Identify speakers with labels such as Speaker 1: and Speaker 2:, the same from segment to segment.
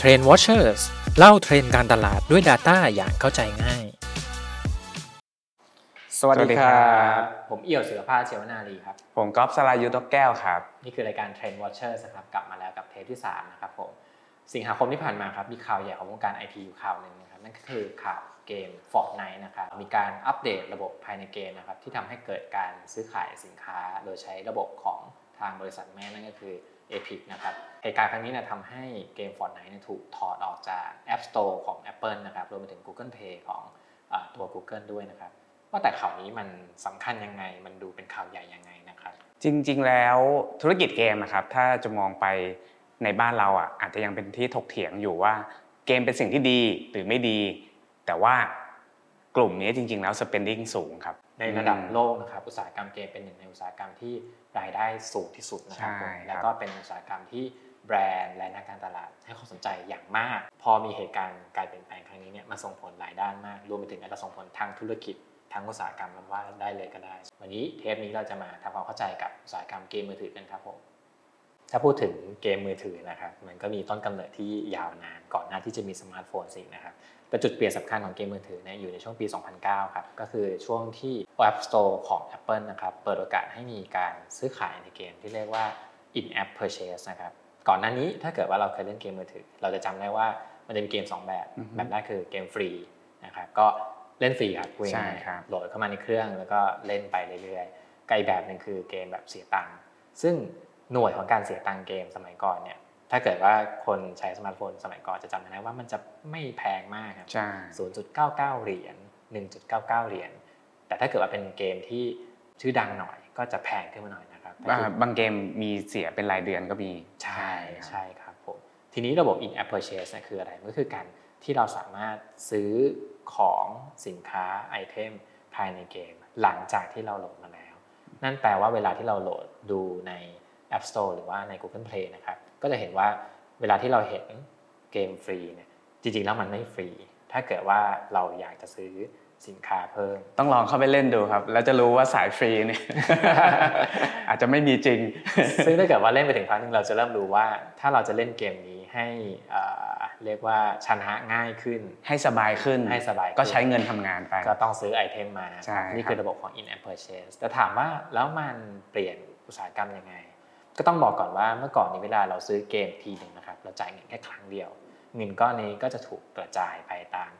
Speaker 1: Trend Watchers เล่าเทรนด์การตลาดด้วย Data อย่างเข้าใจง่าย
Speaker 2: สวัสดีครับ
Speaker 1: ผมเอี่ยวเสือผ้าเชวนารีครับ
Speaker 2: ผมก๊อฟสลายุทธแก้วครับ
Speaker 1: นี่คือรายการ Trend Watchers นะครับ กลับมาแล้วกับเทปที่ 3 นะครับผม สิงหาคมที่ผ่านมาครับ มีข่าวใหญ่ของวงการ IT อยู่ข่าวหนึ่งนะครับ นั่นก็คือข่าวเกม Fortnite นะครับ มีการอัปเดตระบบภายในเกมนะครับที่ทำให้เกิดการซื้อขายสินค้า โดยใช้ระบบของทางบริษัทแม่นั่นก็คือ Epic นะครับเหตุการณ์ครั้งนี้เนี่ยทำให้เกม Fortnite เนี่ยถูกถอดออกจาก App Store ของ Apple นะครับรวมไปถึง Google Play ของอาตัว Google ด้วยนะครับ ว่าแต่ข่าวนี้มันสำคัญยังไง มันดูเป็นข่าวใหญ่ยังไงนะครับ
Speaker 2: จริง ๆ แล้วธุรกิจเกมนะครับถ้าจะมองไปในบ้านเราอะอาจจะยังเป็นที่ถกเถียงอยู่ว่าเกมเป็นสิ่งที่ดีหรือไม่ดี แต่ว่ากลุ่มนี้จริง ๆ แล้ว spending สูงครับ
Speaker 1: ในระดับโลกนะครับอุตสาหกรรมเกมเป็นหนึ่งในอุตสาหกรรมที่ รายได้สูงที่สุดนะครับ
Speaker 2: ใช่
Speaker 1: ผม
Speaker 2: ครับ
Speaker 1: แล้วก็เป็นอุตสาหกรรมที่แบรนด์และนักการตลาดให้ความสนใจอย่างมาก พอมีเหตุการณ์การเปลี่ยนแปลงครั้งนี้เนี่ยมาส่งผลหลายด้านมาก รวมไปถึงอาจจะส่งผลทางธุรกิจทางอุตสาหกรรมมันว่าได้เลยก็ได้ วันนี้เทปนี้เราจะมาทำความเข้าใจกับอุตสาหกรรมเกมมือถือกันครับผม ถ้าพูดถึงเกมมือถือนะครับ มันก็มีต้นกำเนิดที่ยาวนานก่อนหน้าที่จะมีสมาร์ทโฟนสินะครับแต่จุดเปลี่ยนสำคัญของเกมมือถือเนี่ยอยู่ในช่วงปี 2009 ครับ ก็คือช่วงที่ App Store ของ Apple นะครับ เปิดโอกาสให้มีการซื้อขายในเกมที่เรียกว่า in-app purchase นะครับ ก่อนหน้านี้ถ้าเกิดว่าเราเคยเล่นเกมมือถือ เราจะจำได้ว่ามันจะมีเกม 2 แบบ
Speaker 2: อือฮึ
Speaker 1: แบบแรกคือเกมฟรีนะครับก็เล่นฟรีครับพูด
Speaker 2: ใช่
Speaker 1: ง่ายๆ
Speaker 2: ครับ
Speaker 1: โหลดเข้ามาในเครื่องแล้วก็เล่นไปเรื่อยๆกับอีกแบบหนึ่งคือเกมแบบเสียตังค์ซึ่ง หน่วยของการเสียตังค์เกมสมัยก่อนเนี่ยถ้าเกิดว่าคนใช้สมาร์ทโฟนสมัยก่อนจะจำได้ว่ามันจะไม่แพงมากครับ
Speaker 2: ใช่
Speaker 1: 0.99เหรียญ1.99เหรียญ แต่ถ้าเกิดว่าเป็นเกมที่ชื่อดังหน่อยก็จะแพงขึ้นมาหน่อยนะครับ
Speaker 2: ว่าบางเกมมีเสียเป็นรายเดือนก็มี
Speaker 1: ใช่
Speaker 2: ครับ
Speaker 1: ใช่ครับผม ทีนี้ระบบ in-app purchase เนี่ยคืออะไรมันก็คือการที่เราสามารถซื้อของสินค้าไอเทมภายในเกม หลังจากที่เราโหลดมาแล้ว นั่นแปลว่าเวลาที่เราโหลดดูใน App Store หรือว่าใน Google Play นะครับก็จะเห็นว่าเวลาที่เราเห็นเกมฟรีเนี่ยจริงๆแล้วมันไม่ฟรี ถ้าเกิดว่าเราอยากจะซื้อสินค้าเพิ่ม
Speaker 2: ต้องลองเข้าไปเล่นดูครับ แล้วจะรู้ว่าสายฟรีเนี่ยอาจจะไม่มีจริง
Speaker 1: ซึ่งถ้าเกิดว่าเล่นไปถึงครั้งหนึงเราจะเริ่มรู้ว่า ถ้าเราจะเล่นเกมนี้ให้เอ่อเรียกว่าชนะง่ายขึ้น
Speaker 2: ให้สบายขึ้น
Speaker 1: ให้สบายขึ้น
Speaker 2: ก็ใช้เงินทำงานไป
Speaker 1: ก็ต้องซื้อไอเทมมา
Speaker 2: ใช่
Speaker 1: นี่
Speaker 2: ครับ
Speaker 1: คือระบบของ in-app purchase แต่ถามว่าแล้วมันเปลี่ยนอุตสาหกรรมยังไง ก็ต้องบอกก่อนว่าเมื่อก่อนนี้เวลาเราซื้อเกมทีหนึ่งนะครับเราจ่ายเงินแค่ครั้งเดียว เงินก้อนนี้ก็จะถูกกระจายไปตาม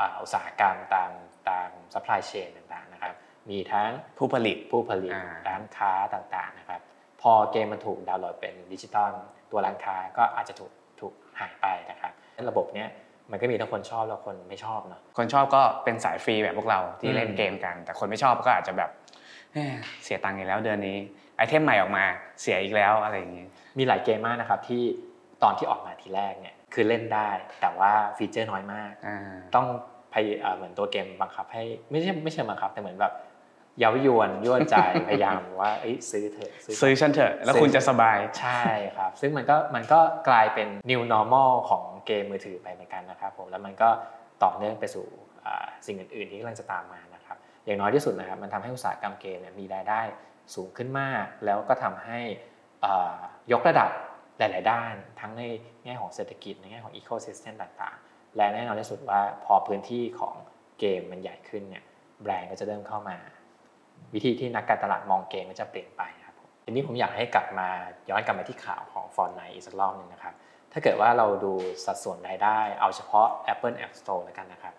Speaker 1: อ่าอุตสาหกรรมตามตาม supply chain ต่างๆนะครับมีทั้ง
Speaker 2: ผู้ผลิต
Speaker 1: ผู้ผลิต
Speaker 2: อ่า
Speaker 1: ร้านค้าต่างๆนะครับพอเกมมันถูกดาวน์โหลดเป็นดิจิตอลตัวร้านค้าก็อาจจะถูกถูกหายไปนะครับระบบเนี้ยมันก็มีทั้งคนชอบและคนไม่ชอบเนาะ
Speaker 2: คนชอบก็เป็นสายฟรีแบบพวกเราที่เล่น
Speaker 1: อืม
Speaker 2: เกมกัน แต่คนไม่ชอบก็อาจจะแบบเอ้ยเสียตังค์อีกแล้วเดือนนี้ ไอเทมใหม่ออกมาเสียอีกแล้วอะไรอย่างงี้
Speaker 1: มีหลายเกมมากนะครับที่ตอนที่ออกมาทีแรกเนี่ยคือเล่นได้ แต่ว่าฟีเจอร์น้อยมาก
Speaker 2: อ่า
Speaker 1: ต้องพยเอ่อเหมือนตัวเกมบังคับให้ไม่ใช่ไม่ใช่บังคับแต่เหมือนแบบเย้ายวนยั่วใจพยายามว่าเอ้ยซื้อเถอะซื้อเถ
Speaker 2: ซื้อ
Speaker 1: อะ
Speaker 2: ฉันเถอะแล้วคุณจะสบาย
Speaker 1: ใช่ครับ ซึ่งมันก็มันก็กลายเป็น new normal ของเกมมือถือไปเหมือนกันนะครับผมแล้วมันก็ต่อเนื่องไปสู่อ่าสิ่งอื่น ๆ ที่กำลังจะตามมานะครับ อย่างน้อยที่สุดนะครับมันทำให้อุตสาหกรรมเกมเนี่ยมีรายได้ สูงขึ้นมาก แล้วก็ทำให้ยกระดับหลาย ๆ ด้าน ทั้งในแง่ของเศรษฐกิจในแง่ของ ecosystem ต่างๆ และแน่นอนที่สุดว่าพอพื้นที่ของเกมมันใหญ่ขึ้นเนี่ยแบรนด์ก็จะเริ่มเข้ามา วิธีที่นักการตลาดมองเกมก็จะเปลี่ยนไปครับทีนี้ผมอยากให้กลับมาย้อนกลับมาที่ข่าวของฟอนไนอีกสักรอบหนึ่งนะครับถ้าเกิดว่าเราดูสัดส่วนรายได้ เอาเฉพาะ Apple App Store แล้วกันนะครับ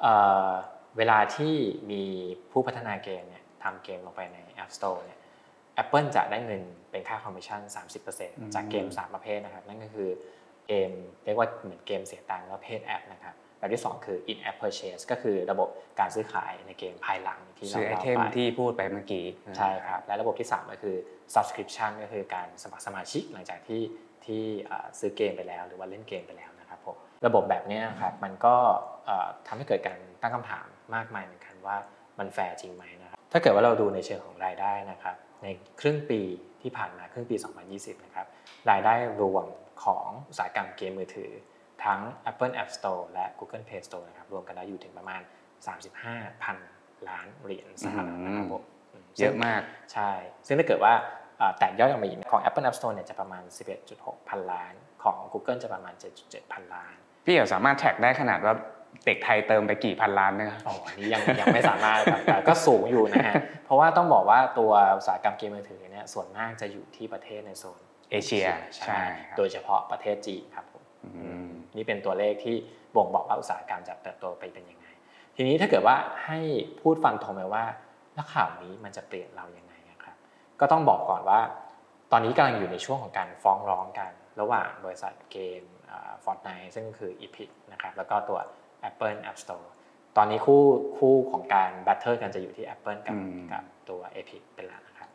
Speaker 1: เวลาที่มีผู้พัฒนาเกมเนี่ย ทำเกมลงไปใน App Store เนี่ย Apple จะได้เงินเป็นค่าคอมมิชชั่น 30%จากเกม 3 ประเภทนะครับ นั่นก็คือเกมเรียกว่าเหมือนเกมเสียตังค์ประเภทแอปนะครับแบบที่ 2 คือ in-app purchase ก็คือระบบการซื้อขายในเกมภายหลังที่เรา
Speaker 2: ซื้อไอ
Speaker 1: เล่า
Speaker 2: เทม
Speaker 1: ไป
Speaker 2: ที่พูดไปเมื่อกี้
Speaker 1: ใช่ครับ และระบบที่ 3 ก็คือ subscription ก็คือการสมัครสมาชิกหลังจากที่ที่เอ่อซื้อเกมไปแล้ว หรือว่าเล่นเกมไปแล้วนะครับผมระบบแบบเนี้ยครับมันก็เอ่อทำให้เกิดการตั้งคำถามมากมายเหมือนกันว่ามันแฟร์จริงไหมนะครับ ถ้าเกิดว่าเราดูในเชิงของรายได้นะครับ ในครึ่งปีที่ผ่านมาครึ่งปี 2020 นะครับ รายได้รวมของอุตสาหกรรมเกมมือถือ ทั้ง Apple App Store และ Google Play Store นะครับ รวมกันแล้วอยู่ถึงประมาณ 35,000 ล้านเหรียญสหรัฐนะครับผม
Speaker 2: เยอะมาก
Speaker 1: ใช่ ซึ่งถ้าเกิดว่าแตกย่อยออกมาอีกของ Apple App Store เนี่ยจะประมาณ 11.6 พันล้าน ของ Google จะประมาณ 7.7 พันล้าน
Speaker 2: พี่เอ๋สามารถแท็กได้ขนาดว่า เด็กไทยเติมไปกี่พันล้านนะครับ
Speaker 1: อ๋ออันนี้ยังยังไม่สามารถครับแต่ก็สูงอยู่นะฮะ เพราะว่าต้องบอกว่าตัวอุตสาหกรรมเกมมือถือเนี่ยส่วนมากจะอยู่ที่ประเทศในโซน
Speaker 2: เอเชีย ใช่
Speaker 1: โดยเฉพาะประเทศจีนครับผมนี่เป็นตัวเลขที่บ่งบอกว่าอุตสาหกรรมจะเติบโตไปเป็นยังไง ทีนี้ถ้าเกิดว่าให้พูดฟันธงไปว่าแล้วข่าวนี้มันจะเปลี่ยนเรายังไงครับ ก็ต้องบอกก่อนว่า ตอนนี้กำลังอยู่ในช่วงของการฟ้องร้องกัน ระหว่างบริษัทเกม Fortnite ซึ่งคือ Epic นะครับแล้วก็ตัว Apple App Store ตอนนี้คู่คู่ของการ battle กันจะอยู่ที่ Apple กับกับตัว Epic เป็นหลักนะครับ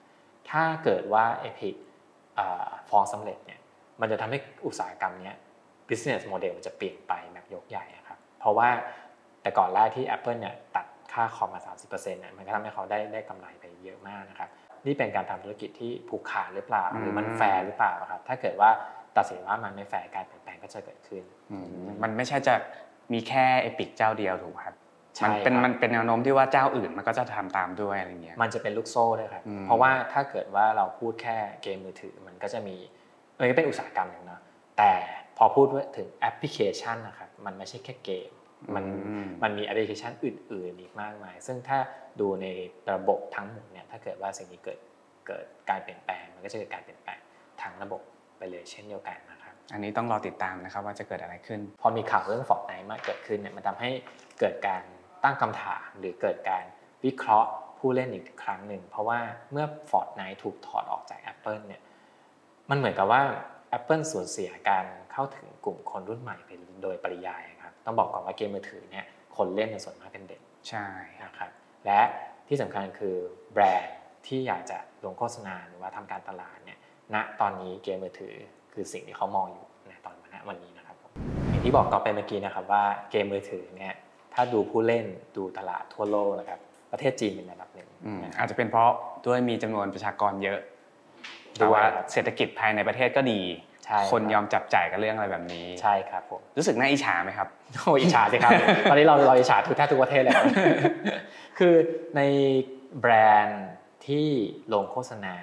Speaker 1: ถ้าเกิดว่า Epic ฟ้องสำเร็จเนี่ยมันจะทำให้อุตสาหกรรมนี้ business model จะเปลี่ยนไปแบบยกใหญ่ครับ เพราะว่าแต่ก่อนแรกที่ Apple เนี่ยตัดค่าคอมมา 30%เนี่ยมันก็ทำให้เขาได้ได้กำไรไปเยอะมากนะครับ นี่เป็นการทำธุรกิจที่ผูกขาดหรือเปล่า หรือมันแฟร์หรือเปล่าครับ ถ้าเกิดว่าตัดสินว่ามันไม่แฟร์การเปลี่ยนแปลงก็จะเกิดขึ้น
Speaker 2: มันไม่ใช่จะ มีแค่ Epic เจ้าเดียวถูกครับมันเป็นมันเป็นแนวโน้มที่ว่าเจ้าอื่นมันก็จะทำตามด้วยอะไรเงี้ย
Speaker 1: มันจะเป็นลูกโซ่เลยครับเพราะว่าถ้าเกิดว่าเราพูดแค่เกมมือถือมันก็จะมีมันก็เป็นอุตสาหกรรมหนึ่งเนาะแต่พอพูดถึงแอปพลิเคชันนะครับมันไม่ใช่แค่เกมมันมันมีแอปพลิเคชันอื่นๆอีกมากมาย ซึ่งถ้าดูในระบบทั้งหมดเนี่ยถ้าเกิดว่าสิ่งนี้เกิดเกิดการเปลี่ยนแปลง มันก็จะเกิดการเปลี่ยนแปลงทั้งระบบไปเลยเช่นเดียวกันนะครับ
Speaker 2: อันนี้ต้องรอติดตามนะครับว่าจะเกิดอะไรขึ้น
Speaker 1: พอมีข่าวเรื่อง Fortnite มากเกิดขึ้นเนี่ยมันทำให้เกิดการตั้งคำถามหรือเกิดการวิเคราะห์ผู้เล่นอีกครั้งหนึ่ง เพราะว่าเมื่อ Fortnite ถูกถอดออกจาก Apple เนี่ยมันเหมือนกับว่า Apple สูญเสียการเข้าถึงกลุ่มคนรุ่นใหม่ไปโดยปริยายครับต้องบอกก่อนว่าเกมมือถือเนี่ยคนเล่นในส่วนมากเป็นเด็ก
Speaker 2: ใช่
Speaker 1: นะครับและที่สำคัญคือแบรนด์ที่อยากจะลงโฆษณาหรือว่าทำการตลาดเนี่ยณตอนนี้เกมมือถือ คือสิ่งที่เขามองอยู่ในตอนวันนี้นะครับอย่างที่บอกก่อนไปเมื่อกี้นะครับว่าเกมมือถือเนี่ยถ้าดูผู้เล่นดูตลาดทั่วโลกนะครับประเทศจีนเป็นอันดับหนึ่ง
Speaker 2: อาจจะเป็นเพราะด้วยมีจำนวนประชากรเยอะแต่ว่าเศรษฐกิจภายในประเทศก็ดีคนยอมจับจ่ายกับเรื่องอะไรแบบนี้
Speaker 1: ใช่ครับผม
Speaker 2: รู้สึกน่าอิจฉาไหมครับ
Speaker 1: โอ้อิจฉาสิครับ ตอนนี้เราเราอิจฉาทุกแทบทุกประเทศเลยคือในแบรนด์ที่ลงโฆษณา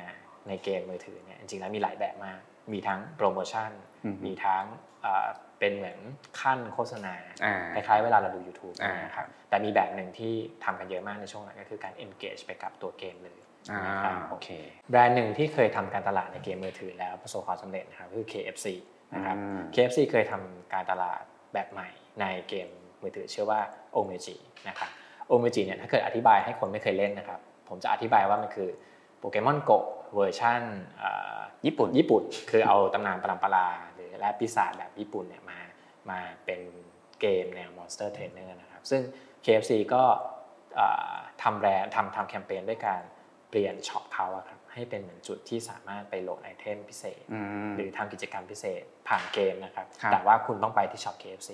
Speaker 1: ในเกมมือถือเนี่ยจริงๆแล้วมีหลายแบบมาก มีทั้งโปรโมชั่น มีทั้งเป็นเหมือนขั้นโฆษณาคล้ายๆเวลาเราดู YouTube นะครับแต่มีแบบหนึ่งที่ทำกันเยอะมากในช่วงหลังก็คือการ engage ไปกับตัวเกมเลย
Speaker 2: โอเค
Speaker 1: แบรนด์หนึ่งที่เคยทำการตลาดในเกมมือถือแล้วประสบความสำเร็จนะครับคือ KFC นะครับ KFC เคยทำการตลาดแบบใหม่ในเกมมือถือชื่อว่า Omeji นะครับ Omeji เนี่ยถ้าเกิดอธิบายให้คนไม่เคยเล่นนะครับ ผมจะอธิบายว่ามันคือ Pokémon Go เวอร์ชัน
Speaker 2: ญี่ปุ่น
Speaker 1: ญี่ปุ่น คือเอาตำนานปรำปราหรือและปีศาจแบบญี่ปุ่นเนี่ยมามาเป็นเกมแนว Monster Trainer นะครับ ซึ่ง KFC ก็ทำแบรนด์ทำทำแคมเปญด้วยการเปลี่ยนช็อปเขาครับให้เป็นเหมือนจุดที่สามารถไปโหลดไอเทมพิเศษ หรือทำกิจกรรมพิเศษผ่านเกมนะครับ แต่ว่าคุณต้องไปที่ช็อป KFC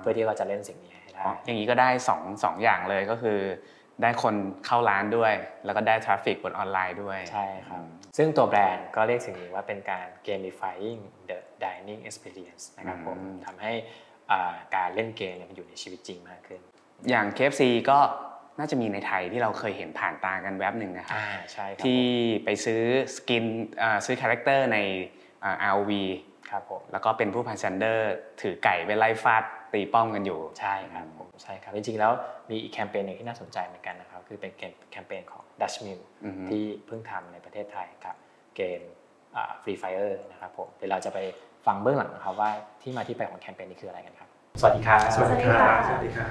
Speaker 1: เพื่อที่ว่าจะเล่นสิ่งนี้ให้ได้
Speaker 2: อย่างนี้ก็ได้2อสองอย่างเลยก็คือ ได้คนเข้าร้านด้วย แล้วก็ได้ traffic บนออนไลน์ด้วย
Speaker 1: ใช่ครับ ซึ่งตัวแบรนด์ก็เรียกสิ่งนี้ว่าเป็นการ gamifying the dining experience นะครับผมทำให้การเล่นเกมมันอยู่ในชีวิตจริงมากขึ้น
Speaker 2: อย่าง KFC ก็น่าจะมีในไทยที่เราเคยเห็นผ่านตากันแวบหนึ่งนะครับ
Speaker 1: ใช่
Speaker 2: ที่ไปซื้อ skin ซื้อ character ใน ROV
Speaker 1: ครับผม
Speaker 2: แล้วก็เป็นผู้พันแซนเดอร์ส ถือไก่ไปไล่ฟาดตีป้อมกันอยู่
Speaker 1: ใช่ครับผม ใช่ครับ จริงๆ แล้วมีอีกแคมเปญหนึ่งที่น่าสนใจเหมือนกันนะครับ คือเป็นแคมเปญของ Dutch Mill ที่เพิ่งทำในประเทศไทยกับเกม Free Fire นะครับผมเดี๋ยวเราจะไปฟังเบื้องหลังนะครับว่าที่มาที่ไปของแคมเปญนี้คืออะไรกันครับ สวัสดีครับ
Speaker 3: สวัสดีครับสวัสดีครับ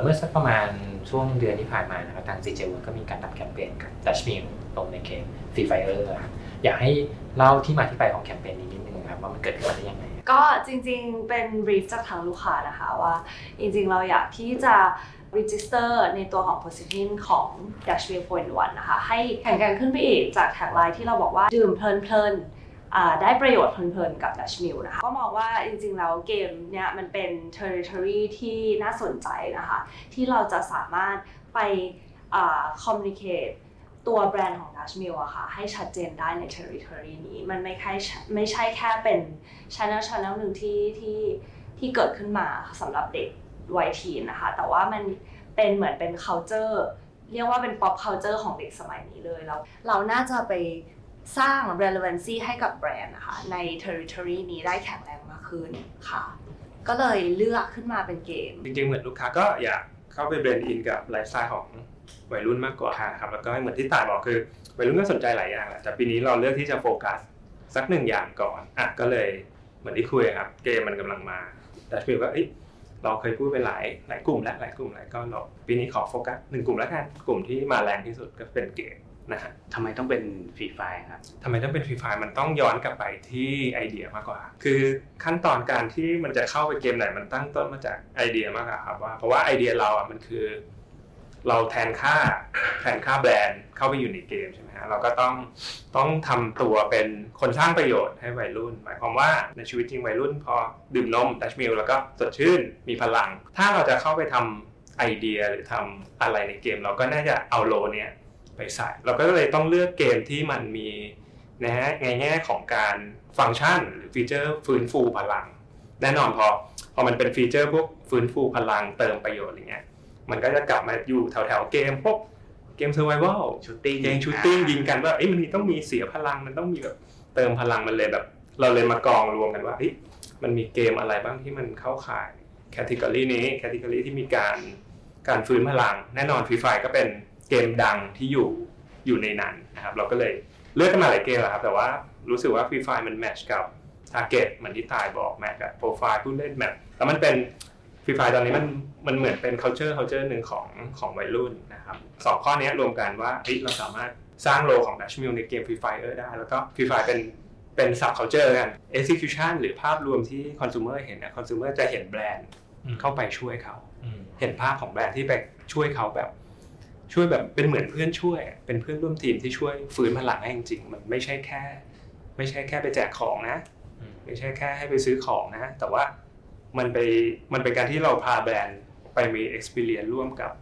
Speaker 1: เมื่อสักประมาณช่วงเดือนที่ผ่านมานะครับทาง CJ ก็มีการทำแคมเปญกับ Dutch Mill ลงในเกม Free Fire ครับอยากให้เล่าที่มาที่ไปของแคมเปญนี้นิดนึง ครับว่ามันเกิดขึ้นมาได้ยังไง
Speaker 3: ก็จริงๆเป็น brief จากทางลูกค้านะคะว่าจริงๆเราอยากที่จะ register ในตัวของ position ของ Dutch Mill Point One นะคะ ให้แข่งกันขึ้นไปอีกจากแท็กไลน์ที่เราบอกว่า ดื่มเพลินๆได้ประโยชน์เพลินๆกับ Dutch Mill นะคะ ก็มองว่าจริงๆ แล้วเกมเนี้ยมันเป็น territory ที่น่าสนใจนะคะ ที่เราจะสามารถไป communicate ตัวแบรนด์ของ Dutch Mill อะค่ะให้ชัดเจนได้ใน territory นี้ มันไม่ใช่ไม่ใช่แค่เป็น channel channel หนึ่งที่ที่ที่เกิดขึ้นมาสำหรับเด็กวัยทีนนะคะ แต่ว่ามันเป็นเหมือนเป็น culture เรียกว่าเป็น pop culture ของเด็กสมัยนี้เลยแล้วเราน่าจะไปสร้าง relevancy ให้กับแบรนด์นะคะใน territory นี้ได้แข็งแรงมากขึ้นค่ะ ก็เลยเลือกขึ้นมาเป็นเกม
Speaker 4: จริงๆ เหมือนลูกค้าก็อยากเข้าไป blend in กับไลฟ์สไตล์ของ วัยรุ่นมากกว่าครับแล้วก็เหมือนที่ตายบอกคือวัยรุ่นก็สนใจหลายอย่างแหละแต่ปีนี้เราเลือกที่จะโฟกัสสักหนึ่งอย่างก่อนอะก็เลยเหมือนที่คุยครับ เกมมันกำลังมา Dutch Mill ก็เอ้ยเราเคยพูดไปหลายหลายกลุ่มแล้วหลายกลุ่มหลายก็เราปีนี้ขอโฟกัสหนึ่งกลุ่มแล้วกันกลุ่มที่มาแรงที่สุดก็เป็นเกมนะฮะ
Speaker 2: ทำไมต้องเป็น Free Fire ครับ
Speaker 4: ทำไมต้องเป็น Free Fire มันต้องย้อนกลับไปที่ไอเดียมากกว่า คือขั้นตอนการที่มันจะเข้าไปเกมไหนมันตั้งต้นมาจากไอเดียมากกว่าครับว่าเพราะว่าไอเดียเราอะมันคือ เราแทนค่าแทนค่าแบรนด์เข้าไปอยู่ในเกมใช่ไหมฮะเราก็ต้องต้องทำตัวเป็นคนสร้างประโยชน์ให้วัยรุ่น หมายความว่าในชีวิตจริงวัยรุ่นพอดื่มนมดัชมิลแล้วก็สดชื่นมีพลัง ถ้าเราจะเข้าไปทำไอเดียหรือทำอะไรในเกม เราก็น่าจะเอาโลเนี่ยไปใส่ เราก็เลยต้องเลือกเกมที่มันมีนะฮะในแง่ของการฟังก์ชันหรือ feature ฟื้นฟูพลัง แน่นอนพอพอมันเป็น feature พวกฟื้นฟูพลังเติมประโยชน์อย่างเงี้ย มันก็จะกลับมาอยู่แถวแถวๆเกมพวกเกม survival
Speaker 2: ชูตติ้ง
Speaker 4: เกมชูตติ้งยิงกันว่าเอ้ยมันมีต้องมีเสียพลังมันต้องมีแบบเติมพลังมันเลยแบบ เราเลยมากองรวมกันว่าเอ้ยมันมีเกมอะไรบ้างที่มันเข้าข่าย category นี้ category ที่มีการการฟื้นพลัง แน่นอน Free Fire ก็เป็นเกมดังที่อยู่อยู่ในนั้นนะครับ เราก็เลยเลือกกันมาหลายเกมแหละครับ แต่ว่ารู้สึกว่า Free Fire มัน match กับ target เหมือนที่ตายบอก match กับโปรไฟล์ผู้เล่น match แล้วมันเป็น Free Fire ตอนนี้มันมันเหมือนเป็น culture culture หนึ่งของของวัยรุ่นนะครับสองข้อนี้รวมกันว่าเฮ้ยเราสามารถสร้างโลของ Dash Mill ในเกม Free Fire ได้ แล้วก็ Free Fire เป็นเป็น sub culture กัน execution หรือภาพรวมที่ consumer เห็นนะ consumer จะเห็นแบรนด์เข้าไปช่วยเขาเห็นภาพของแบรนด์ที่ไปช่วยเขาแบบช่วยแบบเป็นเหมือนเพื่อนช่วย เป็นเพื่อนร่วมทีมที่ช่วยฟื้นพลังให้จริงๆ มันไม่ใช่แค่ ไม่ใช่แค่ไปแจกของนะ ไม่ใช่แค่ให้ไปซื้อของนะ แต่ว่า มันไปมันเป็นการที่เราพาแบรนด์ไปมี experience ร่วมกับ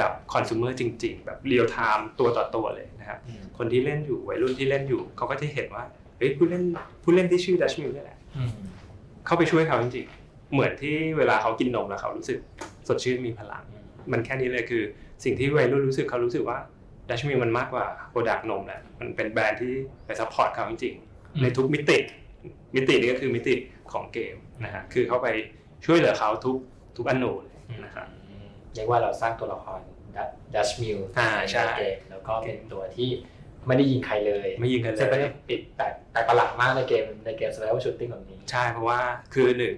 Speaker 4: กับคอน sumer จริง ๆ แบบเรียลไทม์ตัวต่อตัวเลยนะครับ คนที่เล่นอยู่วัยรุ่นที่เล่นอยู่เขาก็จะเห็นว่าเฮ้ยผู้เล่นผู้เล่นที่ชื่อ Dutch Mill นี่แหละเข้าไปช่วยเขาจริงๆ เหมือนที่เวลาเขากินนมแล้วเขารู้สึกสดชื่นมีพลัง มันแค่นี้เลยคือ สิ่งที่วัยรุ่นรู้สึกเขารู้สึกว่า Dutch Mill มันมากกว่า product นมแหละมันเป็นแบรนด์ที่ไป support เขาจริงๆในทุกมิติ มิตินี้ก็คือมิติ ของเกมนะฮะคือเขาไปช่วยเหลือเขาทุกทุกอณูเลยนะครับ
Speaker 1: เรียกว่าเราสร้างตัวละคร Dutch Mill
Speaker 4: อ่าใช่
Speaker 1: เกมแล้วก็เป็นตัวที่ไม่ได้ยิงใครเลย
Speaker 4: ไม่ยิงกันเล
Speaker 1: ซึ่งเป็น
Speaker 4: ย
Speaker 1: ปิดแปลกแปลกประหลาดมากในเกมในเกม survival shooting แบบนี้
Speaker 4: ใช่เพราะว่าคือหนึ่ง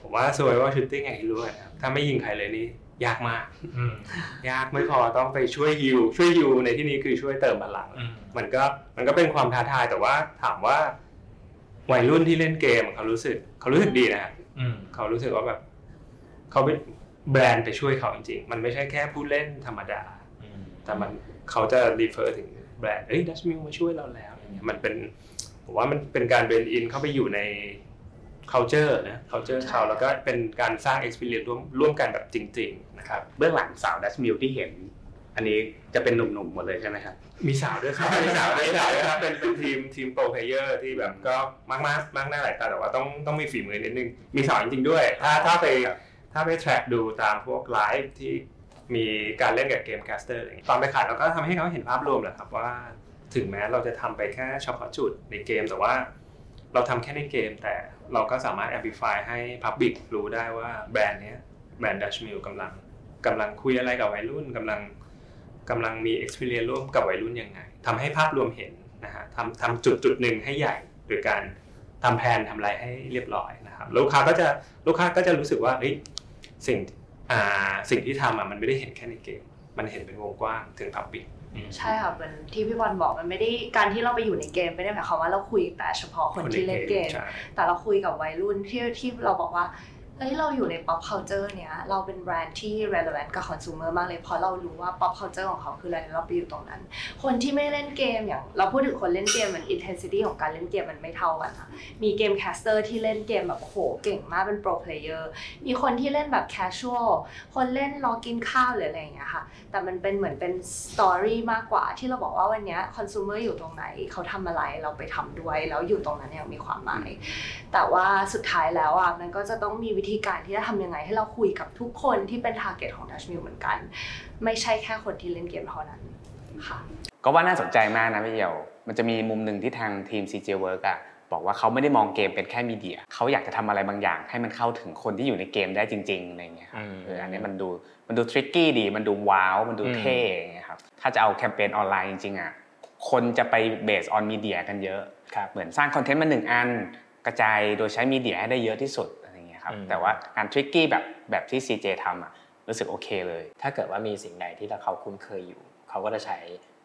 Speaker 4: ผมว่า survival shooting อย่างที่รู้นะครับถ้าไม่ยิงใครเลยนี่ยากมากยากไม่พอต้องไปช่วยฮิวช่วยฮิวในที่นี้คือช่วยเติมพลังมันก็มันก็เป็นความท้าทายแต่ว่าถามว่า วัยรุ่นที่เล่นเกมเขารู้สึก เขารู้สึกดีนะครับเขารู้สึกว่าแบบเขาเป็นแบรนด์ไปช่วยเขาจริงๆ มันไม่ใช่แค่ผู้เล่นธรรมดา แต่มันเขาจะ refer ถึงแบรนด์เอ้ย Dutch Mill มาช่วยเราแล้วอย่างเงี้ยมันเป็นผมว่ามันเป็นการ blend in เข้าไปอยู่ใน culture นะ culture เขาแล้วก็เป็นการสร้าง experience ร่วมร่วมกันแบบจริง ๆ นะครับ
Speaker 2: เบื้องหลังสาว Dutch Mill ที่เห็น อันนี้จะเป็นหนุ่มๆหมดเลยใช่ไหมครับ
Speaker 4: มีสาวด้วยครับมีสาวด้วยสาวด้วยครับเป็นเป็นทีมทีม pro player ที่แบบก็มากมากมากหน้าหลายตาแต่ว่าต้องต้องมีฝีมือนิดนึงมีสาวจริงๆด้วย ถ้าถ้าไปถ้าไป track ดูตามพวกไลฟ์ที่มีการเล่นกับเกมแคสเตอร์อะไรอย่างเงี้ยตอนไปขายเราก็ทำให้เขาเห็นภาพรวมแหละครับว่าถึงแม้เราจะทำไปแค่เฉพาะจุดในเกมแต่ว่าเราทำแค่ในเกม แต่เราก็สามารถ amplify ให้ Public รู้ได้ว่าแบรนด์เนี้ยแบรนด์ Dutch Mill กำลังกำลังคุยอะไรกับวัยรุ่นกำลัง กำลังมี experience ร่วมกับวัยรุ่นยังไงทำให้ภาพรวมเห็นนะฮะทำทำจุดจุดหนึ่งให้ใหญ่โดยการทำแผนทำอะไรให้เรียบร้อยนะครับลูกค้าก็จะลูกค้าก็จะรู้สึกว่าเฮ้ยสิ่งอ่าสิ่งที่ทำอะมันไม่ได้เห็นแค่ในเกม มันเห็นเป็นวงกว้างถึงพับปิก
Speaker 3: ใช่ค่ะเป็นที่พี่บอลบอกมันไม่ได้การที่เราไปอยู่ในเกมไม่ได้หมายความว่าเราคุยแต่เฉพาะคนที่เล่นเกม
Speaker 4: ใช่
Speaker 3: แต่เราคุยกับวัยรุ่นที่ที่เราบอกว่า เฮ้ยเราอยู่ใน pop culture เนี้ยเราเป็นแบรนด์ที่ relevant กับ consumer มากเลยเพราะเรารู้ว่า pop culture ของเขาคืออะไรแล้วเราไปอยู่ตรงนั้น คนที่ไม่เล่นเกมอย่าง เราพูดถึงคนเล่นเกมมัน intensity ของการเล่นเกมมันไม่เท่ากันค่ะมีเกม caster ที่เล่นเกมแบบโหเก่งมากเป็น pro player มีคนที่เล่นแบบ casual คนเล่นรอกินข้าวหรืออะไรอย่างเงี้ยค่ะแต่มันเป็นเหมือนเป็น story มากกว่าที่เราบอกว่าวันเนี้ย consumer อยู่ตรงไหนเขาทำอะไรเราไปทำด้วยแล้วอยู่ตรงนั้นอย่างมีความหมาย แต่ว่าสุดท้ายแล้วอะมันก็จะต้องมีวิธีการที่จะทำยังไงให้เราคุยกับทุกคนที่เป็น target ของ Dash Mill เหมือนกัน ไม่ใช่แค่คนที่เล่นเกมเท่านั้นค่ะ
Speaker 2: ก็ว่าน่าสนใจมากนะพี่เอียว มันจะมีมุมหนึ่งที่ทางทีม CJ Work อะบอกว่าเขาไม่ได้มองเกมเป็นแค่ media เขาอยากจะทำอะไรบางอย่าง ให้มันเข้าถึงคนที่อยู่ในเกมได้จริงๆอะไรเงี้ยครับ
Speaker 1: อืม
Speaker 2: เอออันนี้มันดูมันดู tricky ดี มันดูว้าว มันดูเท่อย่างเงี้ยครับ ถ้าจะเอาแคมเปญออนไลน์จริงๆอะคนจะไป based on media กันเยอะ
Speaker 1: ครับ
Speaker 2: เหมือนสร้างคอนเทนต์มาหนึ่งอัน กระจายโดยใช้ media ให้ได้เยอะที่สุด อะไรเงี้ยครับ
Speaker 1: อืม
Speaker 2: แต่ว่าการทริกกี้แบบแบบที่ CJ ทำอะรู้สึกโอเคเลย
Speaker 1: ถ้าเกิดว่ามีสิ่งใดที่เขาคุ้นเคยอยู่ เขาก็จะใช้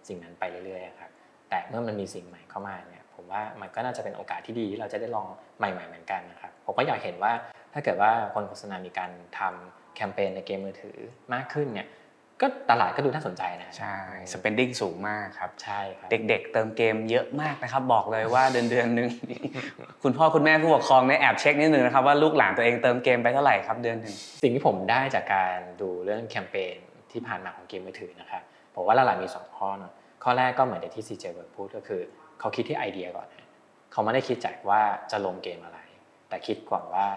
Speaker 1: สิ่งนั้นไปเรื่อยๆครับแต่เมื่อมันมีสิ่งใหม่เข้ามาเนี่ยผมว่ามันก็น่าจะเป็นโอกาสที่ดีที่เราจะได้ลองใหม่ๆเหมือนกันนะครับผมก็อยากเห็นว่าถ้าเกิดว่าคนโฆษณามีการทำแคมเปญในเกมมือถือมากขึ้นเนี่ย ก็ตลาดก็ดูน่าสนใจนะ
Speaker 2: ใช่ spending สูงมากครับ
Speaker 1: ใช่ครับ
Speaker 2: เด็ก ๆ เติมเกมเยอะมากนะครับ บอกเลยว่าเดือนเดือนๆหนึ่งคุณพ่อคุณแม่ผู้ปกครองเนี่ยแอบเช็คนิดนึงนะครับว่าลูกหลานตัวเองเติมเกมไปเท่าไหร่ครับเดือนหนึ่ง
Speaker 1: สิ่งที่ผมได้จากการดูเรื่องแคมเปญที่ผ่านมาของเกมมือถือนะครับผมว่าหลักๆมีสองข้อเนอะข้อแรกก็เหมือนที่ CJ เวิร์พูดก็คือ เขาคิดที่ไอเดียก่อนนะเขาไม่ได้คิดจากว่าจะลงเกมอะไร แต่คิดก่อนว่า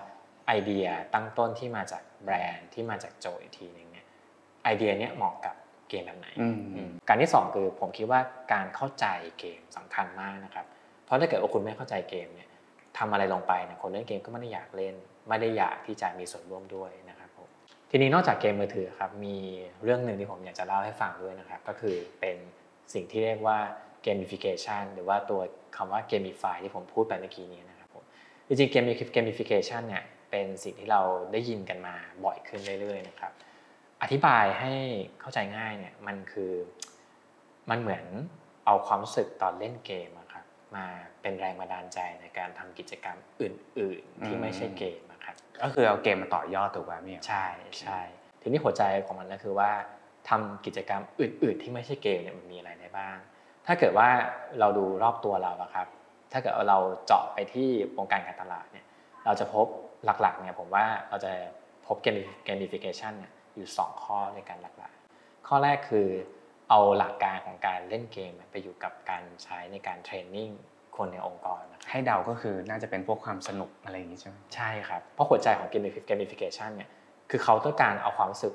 Speaker 1: ไอเดียตั้งต้นที่มาจากแบรนด์ที่มาจากโจทย์อีกทีหนึงเนี่ย ไอเดียเนี้ยเหมาะกับเกมแบบไหน
Speaker 2: อืม
Speaker 1: อืมการที่สองคือผมคิดว่าการเข้าใจเกมสำคัญมากนะครับ เพราะถ้าเกิดว่าคุณไม่เข้าใจเกมเนี่ยทำอะไรลงไปเนี่ยคนเล่นเกมก็ไม่ได้อยากเล่น ไม่ได้อยากที่จะมีส่วนร่วมด้วยนะครับผมทีนี้นอกจากเกมมือถือครับมีเรื่องหนึ่งที่ผมอยากจะเล่าให้ฟังด้วยนะครับ ก็คือเป็นสิ่งที่เรียกว่า gamification หรือว่าตัวคำว่า gamify ที่ผมพูดไปเมื่อกี้นี้นะครับผมจริงๆ gami- gamification เนี่ยเป็นสิ่งที่เราได้ยินกันมาบ่อยขึ้นเรื่อยๆนะครับ อธิบายให้เข้าใจง่ายเนี่ยมันคือมันเหมือนเอาความรู้สึกตอนเล่นเกมอะครับมาเป็นแรงบันดาลใจในการทำกิจกรรมอื่น ๆ ที่ไม่ใช่เกมอะครับ
Speaker 2: ก็คือเอาเกมมาต่อยอดถูกป่ะพี่
Speaker 1: ใช่ใช่ทีนี้หัวใจของมันก็คือว่าทำกิจกรรมอื่น ๆ ที่ไม่ใช่เกมเนี่ยมันมีอะไรได้บ้าง ถ้าเกิดว่าเราดูรอบตัวเราอะครับ ถ้าเกิดเราเจาะไปที่วงการการตลาดเนี่ยเราจะพบหลักๆเนี่ยผมว่าเราจะพบ gamification เนี่ย อยู่ 2 ข้อในการหลักๆ ข้อแรกคือเอาหลักการของการเล่นเกมไปอยู่กับการใช้ในการเทรนนิ่งคนในองค์กรนะครับ
Speaker 2: ให้เดาก็คือน่าจะเป็นพวกความสนุกอะไรอย่างนี้ใช่ไหม
Speaker 1: ใช่ครับ เพราะหัวใจของ gamifi- gamification เนี่ยคือเขาต้องการเอาความรู้สึก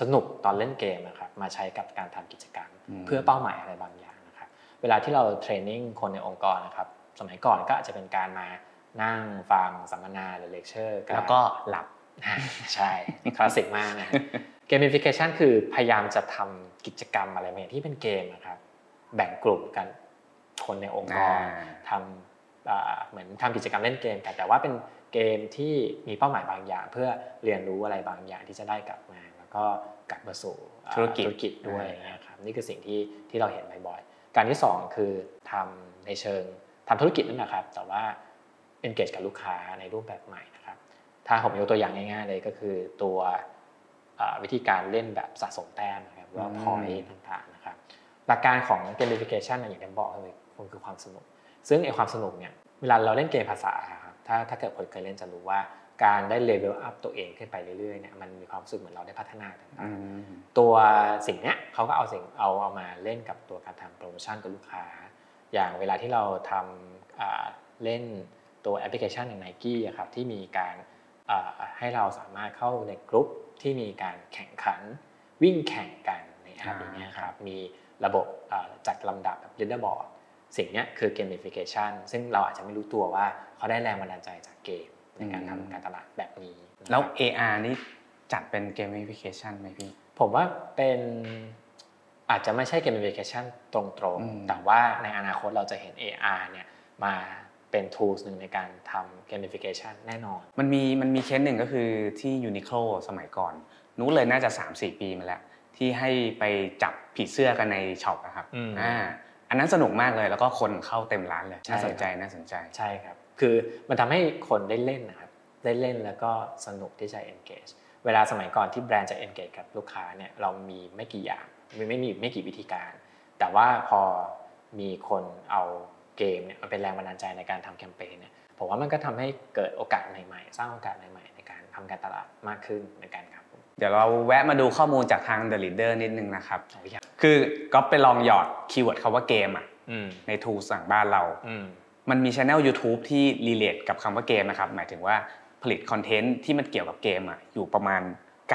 Speaker 1: สนุกตอนเล่นเกมนะครับมาใช้กับการทำกิจกรรม เพื่อเป้าหมายอะไรบางอย่างนะครับเวลาที่เรา training คนในองค์กรนะครับสมัยก่อนก็อาจจะเป็นการมานั่งฟังสัมมนาหรือเลคเชอร์
Speaker 2: แล้วก็หลับ
Speaker 1: อ่า ใช่คลาสสิกมากนะ gamification คือพยายามจะทำกิจกรรมอะไรบางอย่างที่เป็นเกมนะครับ แบ่งกลุ่มกันคนในองค์กร
Speaker 2: อ่า
Speaker 1: ทำอ่าเหมือนทำกิจกรรมเล่นเกมกันแต่ว่าเป็นเกมที่มีเป้าหมายบางอย่าง เพื่อเรียนรู้อะไรบางอย่างที่จะได้กลับมา แล้วก็กลับมาสู่อ่า
Speaker 2: ธุรกิจ
Speaker 1: ธุรกิจด้วย
Speaker 2: อ่า
Speaker 1: นะครับนี่คือสิ่งที่ที่เราเห็นบ่อยๆการที่สองคือทำในเชิงทำธุรกิจนั่นแหละครับ แต่ว่า engage กับลูกค้าในรูปแบบใหม่นะครับ ถ้าผมยกตัวอย่างง่ายๆเลยก็คือตัวอ่าวิธีการเล่นแบบสะสมแต้มนะครับว่า
Speaker 2: อืม
Speaker 1: point ต่างๆนะครับหลักการของ gamification เนี่ยอย่างที่ผมบอกเลยมันคือความสนุก ซึ่งไอความสนุกเนี่ยเวลาเราเล่นเกมภาษาครับถ้าถ้าเกิดคนเคยเล่นจะรู้ว่าการได้ level up ตัวเองขึ้นไปเรื่อยๆเนี่ยมันมีความรู้สึกเหมือนเราได้พัฒนาต่าง
Speaker 2: อืมๆ
Speaker 1: ตัวสิ่งเนี้ยเขาก็เอาสิ่งเอาเอามาเล่นกับตัวการทำโปรโมชั่นกับลูกค้า อย่างเวลาที่เราทำอ่าเล่นตัวแอปพลิเคชันอย่าง Nike อะครับที่มีการอ่า ให้เราสามารถเข้าในกลุ่มที่มีการแข่งขันวิ่งแข่งกันในแอป
Speaker 2: อ่า
Speaker 1: อย่างเงี้ยครับมีระบบอ่าจัดลำดับแบบ leaderboard สิ่งเนี้ยคือ gamification ซึ่งเราอาจจะไม่รู้ตัวว่าเขาได้แรงบันดาลใจจากเกมในการทำการตลาดแบบนี้นะครับ
Speaker 2: แล้ว AR นี่จัดเป็น gamification ไหมพี่
Speaker 1: ผมว่าเป็นอาจจะไม่ใช่ gamification ตรง
Speaker 2: อืม
Speaker 1: ๆแต่ว่าในอนาคตเราจะเห็น AR เนี่ยมา เป็น tools หนึ่งในการทำ gamification แน่นอน
Speaker 2: มันมีมันมีเคสหนึ่งก็คือที่ยูนิโคลสมัยก่อน นู้นเลยน่าจะ 3-4 ปีมาแล้ว ที่ให้ไปจับผีเสื้อกันในช็อปนะครับ
Speaker 1: อืม
Speaker 2: อ่าอันนั้นสนุกมากเลยแล้วก็คนเข้าเต็มร้านเลย
Speaker 1: ใช่
Speaker 2: น่าสนใจ
Speaker 1: ครับ
Speaker 2: น่าสนใจ
Speaker 1: ใช่ครับ คือมันทำให้คนได้เล่นนะครับได้เล่นแล้วก็สนุกที่จะ engage เวลาสมัยก่อนที่แบรนด์จะ engage กับลูกค้าเนี่ยเรามีไม่กี่อย่างไม่ไม่มีไม่กี่วิธีการ แต่ว่าพอมีคนเอา เกมเนี่ยมาเป็นแรงบันดาลใจในการทำแคมเปญเนี่ยผมว่ามันก็ทำให้เกิดโอกาสใหม่ๆ สร้างโอกาสใหม่ๆ ในการทำการตลาดมากขึ้นเหมือนกันครับผม
Speaker 2: เดี๋ยวเราแวะมาดูข้อมูลจากทาง The Leader นิดนึงนะครับ
Speaker 1: เอาอย่าง
Speaker 2: คือก็ไปลองหยอด keyword คำว่าเกมอะ
Speaker 1: อืม
Speaker 2: ใน tools สั่งบ้านเรา
Speaker 1: อืม
Speaker 2: มันมีช channel YouTube ที่ relate กับคำว่าเกมนะครับ หมายถึงว่าผลิตคอนเทนต์ที่มันเกี่ยวกับเกมอะอยู่ประมาณ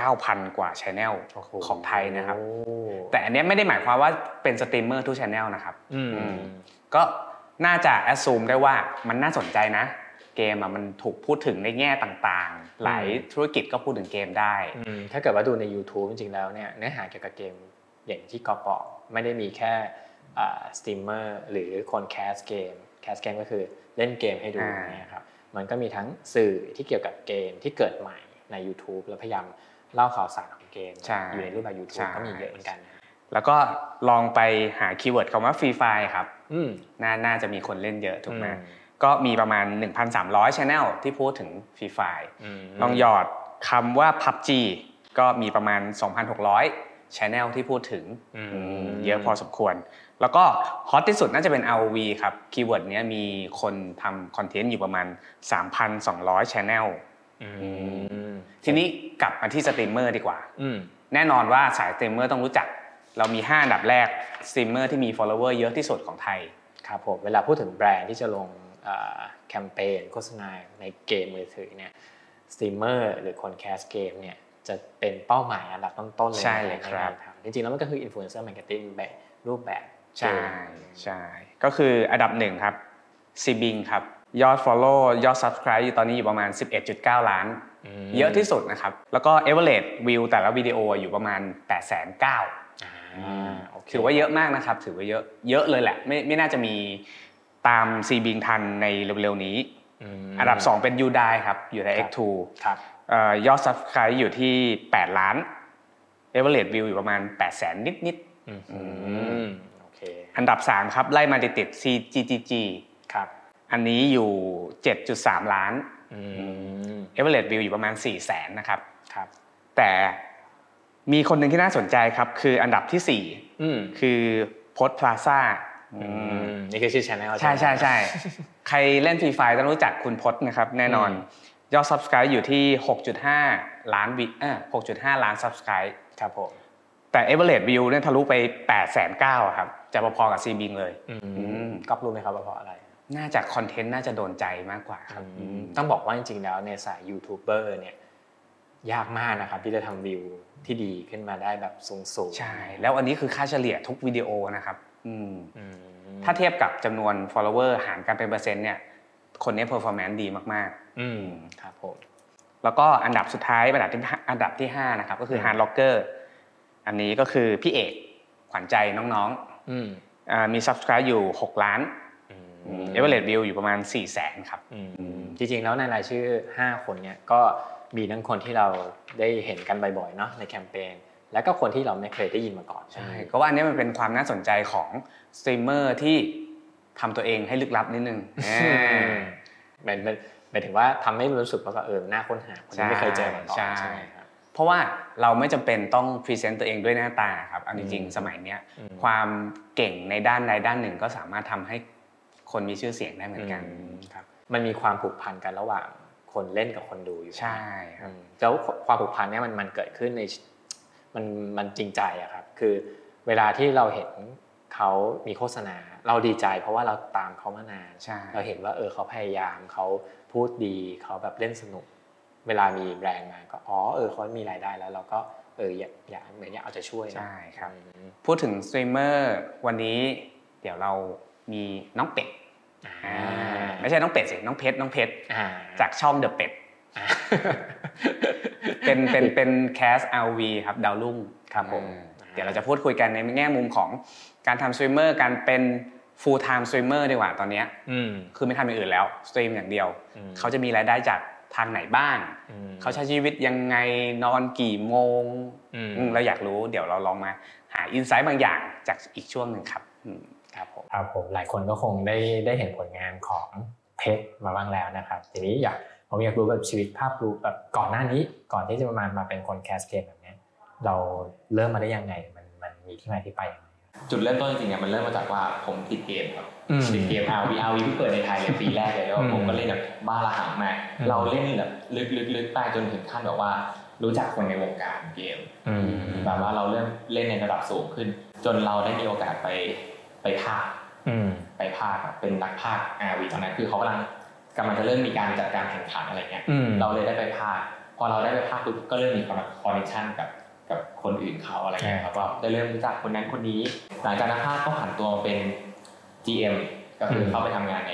Speaker 2: 9,000 กว่า channel
Speaker 1: โห
Speaker 2: ของไทยนะครับ
Speaker 1: โอ้
Speaker 2: แต่อันเนี้ยไม่ได้หมายความว่าเป็นสตรีมเมอร์ทุก channel นะครับ
Speaker 1: อืม
Speaker 2: อืมก็ น่าจะ assume ได้ว่ามันน่าสนใจนะ เกมอะมันถูกพูดถึงในแง่ต่างๆ หลายธุรกิจก็พูดถึงเกมได้
Speaker 1: อืมถ้าเกิดว่าดูใน YouTube จริงๆแล้วเนี่ยเนื้อหาเกี่ยวกับเกมอย่างที่กอล์ฟบอกไม่ได้มีแค่สตรีมเมอร์หรือคนแคสเกมแคสเกมก็คือเล่นเกมให้ดู
Speaker 2: อ่า
Speaker 1: นะครับมันก็มีทั้งสื่อที่เกี่ยวกับเกมที่เกิดใหม่ใน YouTube แล้วพยายามเล่าข่าวสารของเกม
Speaker 2: ใช่
Speaker 1: อยู่ในรูปแบบ YouTube
Speaker 2: ใช่
Speaker 1: ก็มีเยอะเหมือนกันนะ
Speaker 2: แล้วก็ลองไปหา keyword คำว่า Free Fire ครับ
Speaker 1: อืม
Speaker 2: น่าน่าจะมีคนเล่นเยอะถูกไหม
Speaker 1: อืม
Speaker 2: ก็มีประมาณ 1,300 channel ที่พูดถึง Free Fire อื
Speaker 1: ม
Speaker 2: ลองหยอดคำว่า PUBG ก็มีประมาณ 2,600 channel ที่พูดถึง
Speaker 1: อืม
Speaker 2: อืมเยอะพอสมควร แล้วก็ฮอตที่สุดน่าจะเป็น ROV ครับ keyword เนี้ยมีคนทำคอนเทนต์อยู่ประมาณ 3,200 channel
Speaker 1: อืม
Speaker 2: ทีนี้กลับมาที่สตรีมเมอร์ดีกว่า
Speaker 1: อืม
Speaker 2: แน่นอนว่าสายสตรีมเมอร์ต้องรู้จัก เรามี 5 อันดับแรกสตรีมเมอร์ที่มี follower เยอะที่สุดของไทย
Speaker 1: ครับผมเวลาพูดถึงแบรนด์ที่จะลงเอ่อแคมเปญโฆษณาในเกมมือถือเนี่ยสตรีมเมอร์หรือคนแคสเกมเนี่ยจะเป็นเป้าหมายอันดับต้นๆเลย
Speaker 2: ใช่เลยครับ
Speaker 1: ในการทำจริงๆแล้วมันก็คือ influencer marketing แบบรูปแบบ
Speaker 2: ใช่ใช่ก็คืออันดับหนึ่งครับ Zbing ครับยอด Follow ยอด Subscribe อยู่ตอนนี้อยู่ประมาณ 11.9 ล้านอื
Speaker 1: ม
Speaker 2: เยอะที่สุดนะครับ แล้วก็ Average View แต่ละวิดีโออยู่ประมาณ 8 9 0 0 0
Speaker 1: อ่าโอเค
Speaker 2: ถือว่าเยอะมากนะครับ ถือว่าเยอะเยอะเลยแหละ ไม่ไม่น่าจะมีตามซีบิงทันในเร็วๆนี้
Speaker 1: ม
Speaker 2: อันดับ 2 เป็น u d i ครับ u d i X2
Speaker 1: ครับ
Speaker 2: เอ่อยอด Subscribe อยู่ที่ 8 ล้าน Average View อยู่ประมาณ8 0 0 0 0นิด
Speaker 1: อืม
Speaker 2: อืม
Speaker 1: โอเค
Speaker 2: ๆอันดับ 3 ครับไล่มาติดๆ CGGG
Speaker 1: ครับ
Speaker 2: อันนี้อยู่ 7.3 ล้าน
Speaker 1: อืม
Speaker 2: Average View อยู่ประมาณ4 0 0 0 0 0นะครับ
Speaker 1: ครับ
Speaker 2: แต่ มีคนหนึ่งที่น่าสนใจครับ คืออันดับที่
Speaker 1: อืม
Speaker 2: 4คือพ s t พลาซ่า
Speaker 1: อืมนี่คือชื่อช anel
Speaker 2: ใช่ใช่ใช่ใครเล่นฟรีไฟต้องรู้จักคุณพจน์นะครับ แน่นอน ยอด Subscribe อยู่ที่ 6.5 ล้านวิเออ6.5 ล้าน Subscribe
Speaker 1: ครับผม
Speaker 2: แต่ Average View เนี่ยทะลุไป8 9 0 0 0ครับ จะพอๆกับ c b i n เลย
Speaker 1: อื
Speaker 2: ม
Speaker 1: มก๊อฟรู้ไหมครับว่าเพราะอะไร
Speaker 2: น่าจะคอนเทนต์น่าจะโดนใจมากกว่าครับ
Speaker 1: อืมต้องบอกว่าจริงๆแล้วในสายยูทูบเบอร์เนี่ยยากมากนะครับที่จะทำวิว ที่ดีขึ้นมาได้แบบสูงๆ
Speaker 2: ใช่ แล้วอันนี้คือค่าเฉลี่ยทุกวิดีโอนะครับอืม
Speaker 1: อืม
Speaker 2: ถ้าเทียบกับจำนวน follower หารกันเป็นเปอร์เซ็นต์เนี่ยคนนี้ performance ดีมาก
Speaker 1: อืมครับผม
Speaker 2: ๆแล้วก็อันดับสุดท้ายอันดับที่อันดับที่5นะครับก็คือ hard locker อันนี้ก็คือพี่เอกขวัญใจน้อง
Speaker 1: อืม
Speaker 2: ๆอ่ามี subscribe อยู่ 6 ล้าน
Speaker 1: อืม
Speaker 2: average view อยู่ประมาณ4 0 0แสนครับ
Speaker 1: อืมจริงๆแล้วในรายชื่อ 5 คนเนี่ยก็ มีทั้งคนที่เราได้เห็นกันบ่อยๆเนาะในแคมเปญแล้วก็คนที่เราไม่เคยได้ยินมาก่อนใช่ไหม
Speaker 2: ใช่ก็ว่าอันนี้มันเป็นความน่าสนใจของสตรีมเมอร์ที่ทำตัวเองให้ลึกลับนิดนึง
Speaker 1: อืมหมายหมายหมายถึงว่าทำให้รู้สึกว่าเออน่าค้นหาคนที่ไม่เคยเจอมาก่อน
Speaker 2: ใช่
Speaker 1: ใช่ไหมครับ
Speaker 2: เพราะว่าเราไม่จำเป็นต้อง present ตัวเองด้วยหน้าตาครับเอาจริง
Speaker 1: อืม
Speaker 2: ๆสมัยเนี้ย
Speaker 1: อืม
Speaker 2: ความเก่งในด้านใดด้านหนึ่งก็สามารถทำให้คนมีชื่อเสียงได้เหมือนกัน
Speaker 1: ครับมันมีความผูกพันกันระหว่าง คนเล่นกับคนดูอยู่
Speaker 2: ใช่ค
Speaker 1: อื
Speaker 2: รับ
Speaker 1: มแล้วความผูกพันเนี่ยมันมันเกิดขึ้นในมันมันจริงใจอะครับ คือเวลาที่เราเห็นเขามีโฆษณา เราดีใจเพราะว่าเราตามเขามานาน
Speaker 2: ใช่
Speaker 1: เราเห็นว่าเออเขาพยายามเขาพูดดีเขาแบบเล่นสนุก เวลามีแบรนด์มาก็อ๋อเออเขามีรายได้แล้วเราก็เอออยากอยากเหมือนอยากเอาใจช่วยนะ
Speaker 2: ใช่ครับ
Speaker 1: อืม
Speaker 2: พูดถึงสตรีมเมอร์วันนี้เดี๋ยวเรามีน้องเป็ด
Speaker 1: อ่า
Speaker 2: อ่า ไม่ใช่น้องเป็ดสิน้องเพชรน้องเพชร
Speaker 1: อ่า
Speaker 2: จากช่องเดอะเป็ด
Speaker 1: อ่า
Speaker 2: เป็นเป็นเป็นแคส LV ครับดาวรุ่ง
Speaker 1: ครับผม
Speaker 2: อ่าเดี๋ยวเราจะพูดคุยกันในแง่มุมของการทำสตรีมเมอร์การเป็น full time streamer ดีกว่าตอนเนี้ย
Speaker 1: อืม
Speaker 2: คือไม่ทำอย่างอื่นแล้วสตรีมอย่างเดียว
Speaker 1: อืม
Speaker 2: เขาจะมีรายได้จากทางไหนบ้าง
Speaker 1: อืม
Speaker 2: เขาใช้ชีวิตยังไงนอนกี่โมง
Speaker 1: อืม
Speaker 2: อืมเราอยากรู้ เดี๋ยวเราลองมา หาอินไซต์บางอย่างจากอีกช่วงหนึ่งครับอืม
Speaker 1: ครับผมครับผมหลายคนก็คงได้ได้เห็นผลงานของเพชรมาบ้างแล้วนะครับ ทีนี้อยากผมอยากรู้แบบชีวิตภาพรู้แบบก่อนหน้านี้ก่อนที่จะมามาเป็นคนแคสเกมแบบเนี้ยเราเริ่มมาได้ยังไงมันมันมีที่มาที่ไปยังไง
Speaker 5: จุดเริ่มต้นจริงๆอะมันเริ่มมาจากว่าผมติดเกมครับ
Speaker 1: อืม
Speaker 5: ติดเกม RV RV เพิ่งเปิดในไทยเลยปีแรกเลยแล้ว
Speaker 1: อืม
Speaker 5: ผมก็เล่นแบบบ้าระหังมาก
Speaker 1: อืม
Speaker 5: เราเล่นแบบลึกๆๆไปจนถึงขั้นแบบว่ารู้จักคนในวงการเกม
Speaker 1: อืม
Speaker 5: แบบว่าเราเริ่มเล่นในระดับสูงขึ้น จนเราได้มีโอกาสไปไปภาค
Speaker 1: อืม
Speaker 5: ไปภาคอะเป็นนักภาค RV ตอนนั้นคือเขากำลังกำลังจะเริ่มมีการจัดการแข่งขันอะไรเงี้ย
Speaker 1: อืม
Speaker 5: เราเลยได้ไปภาคพอเราได้ไปภาคปุ๊บก็เริ่มมีคอนเนคชั่นกับกับคนอื่นเขาอะไรอย่างเงี้ยครับว่าได้เริ่มรู้จักคนนั้นคนนี้ หลังจากนั้นภาคก็ผันตัวมาเป็น GM ก็คือเข้าไปทำงานใน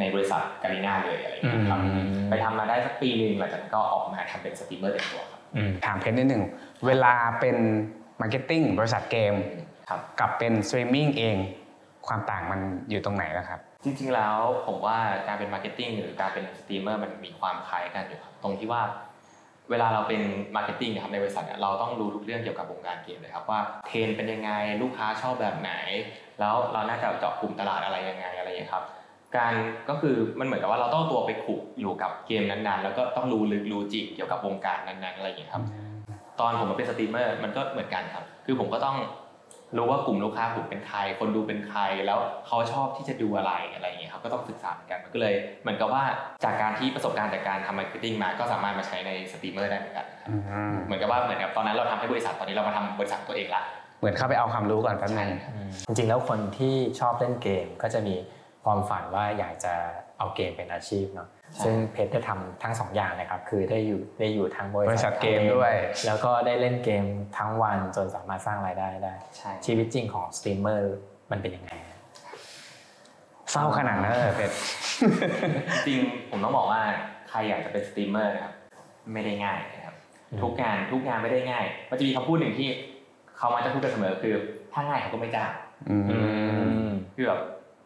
Speaker 5: ในบริษัทการีนาเลยอะไรอย่างเงี้ยครับ
Speaker 1: อืม
Speaker 5: ไปทำมาได้สักปีหนึ่งหลังจากนั้นก็ออกมาทำเป็นสตรีมเมอร์เต็มตัวครับ
Speaker 1: อืม
Speaker 2: ถามเพชรนิดหนึ่งเวลาเป็น marketing บริษัทเกม
Speaker 5: ครับ
Speaker 2: กับเป็นสตรีมมิ่งเอง ความต่างมันอยู่ตรงไหนล่ะครับ
Speaker 5: จริงๆแล้วผมว่าการเป็น marketing หรือการเป็นสตรีมเมอร์มันมีความคล้ายกันอยู่ครับตรงที่ว่าเวลาเราเป็น marketing นะครับในบริษัทเนี่ยเราต้องรู้ทุกเรื่องเกี่ยวกับวงการเกมเลยครับว่าเทรนด์เป็นยังไงลูกค้าชอบแบบไหน แล้วเราน่าจะเจาะกลุ่มตลาดอะไรยังไงอะไรอย่างเงี้ยครับการก็คือมันเหมือนกับว่าเราต้องเอาตัวไปขลุกอยู่กับเกมนั้นๆ แล้วก็ต้องรู้ลึกรู้จริงเกี่ยวกับวงการนั้นๆอะไรอย่างเงี้ยครับตอนผมมาเป็นสตรีมเมอร์มันก็เหมือนกันครับ คือผมก็ต้อง รู้ว่ากลุ่มลูกค้าผมเป็นใคร คนดูเป็นใคร แล้วเขาชอบที่จะดูอะไรอะไรอย่างเงี้ยครับ ก็ต้องศึกษาเหมือนกัน มันก็เลยเหมือนกับว่าจากการที่ประสบการณ์จากการทำ marketing มา ก็สามารถมาใช้ในสตรีมเมอร์ได้เหมือนกันครับเหมือนกับว่าเหมือนกับตอนนั้นเราทำให้บริษัท ตอนนี้เรามาทำบริษัทตัวเองละ
Speaker 2: เหมือนเข้าไปเอาความรู้ก่อนแป๊บนึง
Speaker 1: จริงๆแล้วคนที่ชอบเล่นเกมก็จะมี ความฝันว่าอยากจะเอาเกมเป็นอาชีพเนาะ
Speaker 5: ใช่
Speaker 1: ซึ่งเพชรได้ทำทั้งสองอย่างนะครับ คือได้อยู่ได้อยู่ทั้งบ
Speaker 2: ริษัทเกมด้วย
Speaker 1: แล้วก็ได้เล่นเกมทั้งวันจนสามารถสร้างรายได้ได้
Speaker 5: ใช่
Speaker 1: ชีวิตจริงของสตรีมเมอร์มันเป็นยังไงฮะ
Speaker 2: เศร้าขนาดนั้นเลยเหรอเพชร
Speaker 5: จริงๆผมต้องบอกว่าใครอยากจะเป็นสตรีมเมอร์นะครับไม่ได้ง่ายนะครับทุกงานทุกงานไม่ได้ง่าย มันจะมีคำพูดหนึ่งที่เขามักจะพูดกันเสมอคือ ถ้าง่ายเขาก็ไม่จ้าง
Speaker 2: อืม
Speaker 1: อืม
Speaker 5: คือแบบ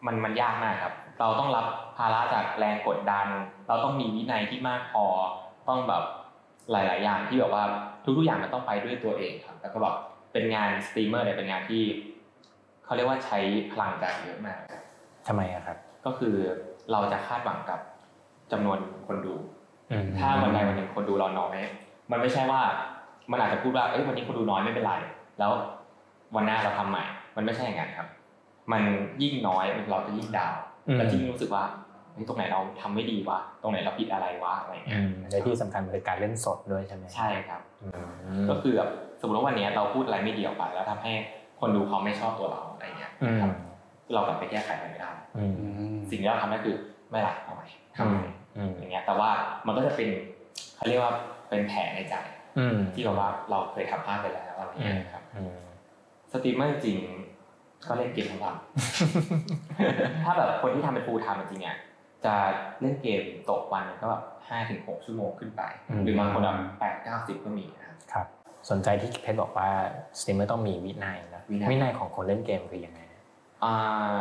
Speaker 5: มันมันยากมากครับ เราต้องรับภาระจากแรงกดดัน เราต้องมีวินัยที่มากพอ ต้องแบบหลาย ๆ อย่างที่แบบว่าทุก ๆ อย่างมันต้องไปด้วยตัวเองครับ แล้วก็แบบเป็นงานสตรีมเมอร์เนี่ยเป็นงานที่เขาเรียกว่าใช้พลังใจเยอะมากครับ
Speaker 1: ทำไมอะครับ
Speaker 5: ก็คือเราจะคาดหวังกับจำนวนคนดู
Speaker 1: อืม
Speaker 5: ถ้าวันใดวันหนึ่งคนดูเราน้อยมันไม่ใช่ว่า มันอาจจะพูดว่าเอ้ยวันนี้คนดูน้อยไม่เป็นไร แล้ววันหน้าเราทำใหม่ มันไม่ใช่อย่างนั้นครับ มันยิ่งน้อยเราจะยิ่งดาวน์
Speaker 1: อืม
Speaker 5: แล้วยิ่งรู้สึกว่าเฮ้ยตรงไหนเราทำไม่ดีวะตรงไหนเราผิดอะไรวะอะไรเงี้
Speaker 1: อื
Speaker 5: ย
Speaker 1: มและที่สำคัญคือการเล่นสดด้วยใช่ไหม
Speaker 5: ใช่ครับ
Speaker 1: อืม
Speaker 5: ก็คือแบบสมมติว่าวันนี้เราพูดอะไรไม่ดีออกไปแล้วทำให้คนดูเขาไม่ชอบตัวเราอะไรเงี้ย
Speaker 1: อืม
Speaker 5: ครับเรากลับไปแก้ไขมันไม่ได้
Speaker 1: อืม
Speaker 5: สิ่งที่เราทำได้คือไม่ละเอาใหม่ทำใหม่
Speaker 1: อืม
Speaker 5: อย่างเงี้ยแต่ว่ามันก็จะเป็นเขาเรียกว่าเป็นแผลในใจ
Speaker 1: อืม
Speaker 5: ที่แบบว่าเราเคยทำพลาดไปแล้วอะไรเงี้ยครับ
Speaker 1: อืม
Speaker 5: สตรีมเมอร์จริง ก็เล่นเกมทั้งวันถ้าแบบคนที่ทำเป็น full-time จริงๆอะจะเล่นเกมตกวันก็แบบห้าถึงหกชั่วโมงขึ้นไป หรือบางคนแบบแปดเก้าสิบก็มีนะครับ
Speaker 1: ครับสนใจที่เพชรบอกว่าสตรีมเมอร์ต้องมีวินัยนะ
Speaker 5: วินัย
Speaker 1: วินัยของคนเล่นเกมคือยังไง
Speaker 5: อ่า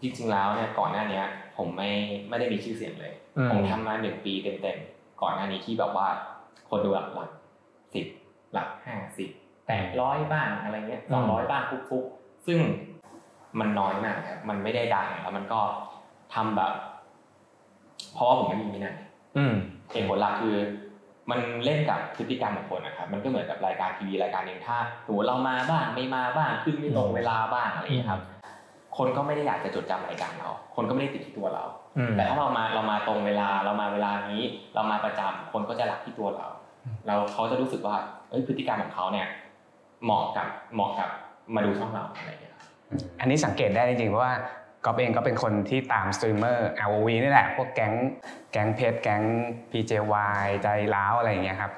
Speaker 5: จริงๆแล้วเนี่ยก่อนหน้าเนี้ยผมไม่ไม่ได้มีชื่อเสียงเลย
Speaker 1: อืม
Speaker 5: ผมทำมาหนึ่งปีเต็มๆก่อนหน้านี้ที่แบบว่าคนดูหลักหลักสิบหลักห้าสิบแปดร้อยบ้างอะไรเงี้ยสองร้อยบ้างฟุกๆ ซึ่งมันน้อยมากครับมันไม่ได้ดังแล้วมันก็ทำแบบ เพราะว่าผมไม่มีวินัย
Speaker 1: อืม
Speaker 5: เหตุผลหลักคือ มันเล่นกับพฤติกรรมของคนนะครับ มันก็เหมือนกับรายการทีวีรายการหนึ่งถ้าสมมติเรามาบ้างไม่มาบ้างขึ้นไม่ตรงเวลาบ้างอะไรอย่างเงี้ยครับ คนก็ไม่ได้อยากจะจดจำรายการเรา คนก็ไม่ได้ติดที่ตัวเรา
Speaker 1: อืม
Speaker 5: แต่ถ้าเรามาเรามาตรงเวลาเรามาเวลานี้ เรามาประจำคนก็จะรักที่ตัวเรา เราเขาจะรู้สึกว่าเอ้ยพฤติกรรมของเขาเนี่ย เหมาะกับเหมาะกับ มาดูช่องเราอะไรอย่างเงี้ยครับ
Speaker 2: อันนี้สังเกตได้จริงๆเพราะว่าก๊อฟเองก็เป็นคนที่ตามสตรีมเมอร์ LOV นี่แหละ พวกแก๊งแก๊งเพชรแก๊ง PJY ใจร้าวอะไรอย่างเงี้ยครับ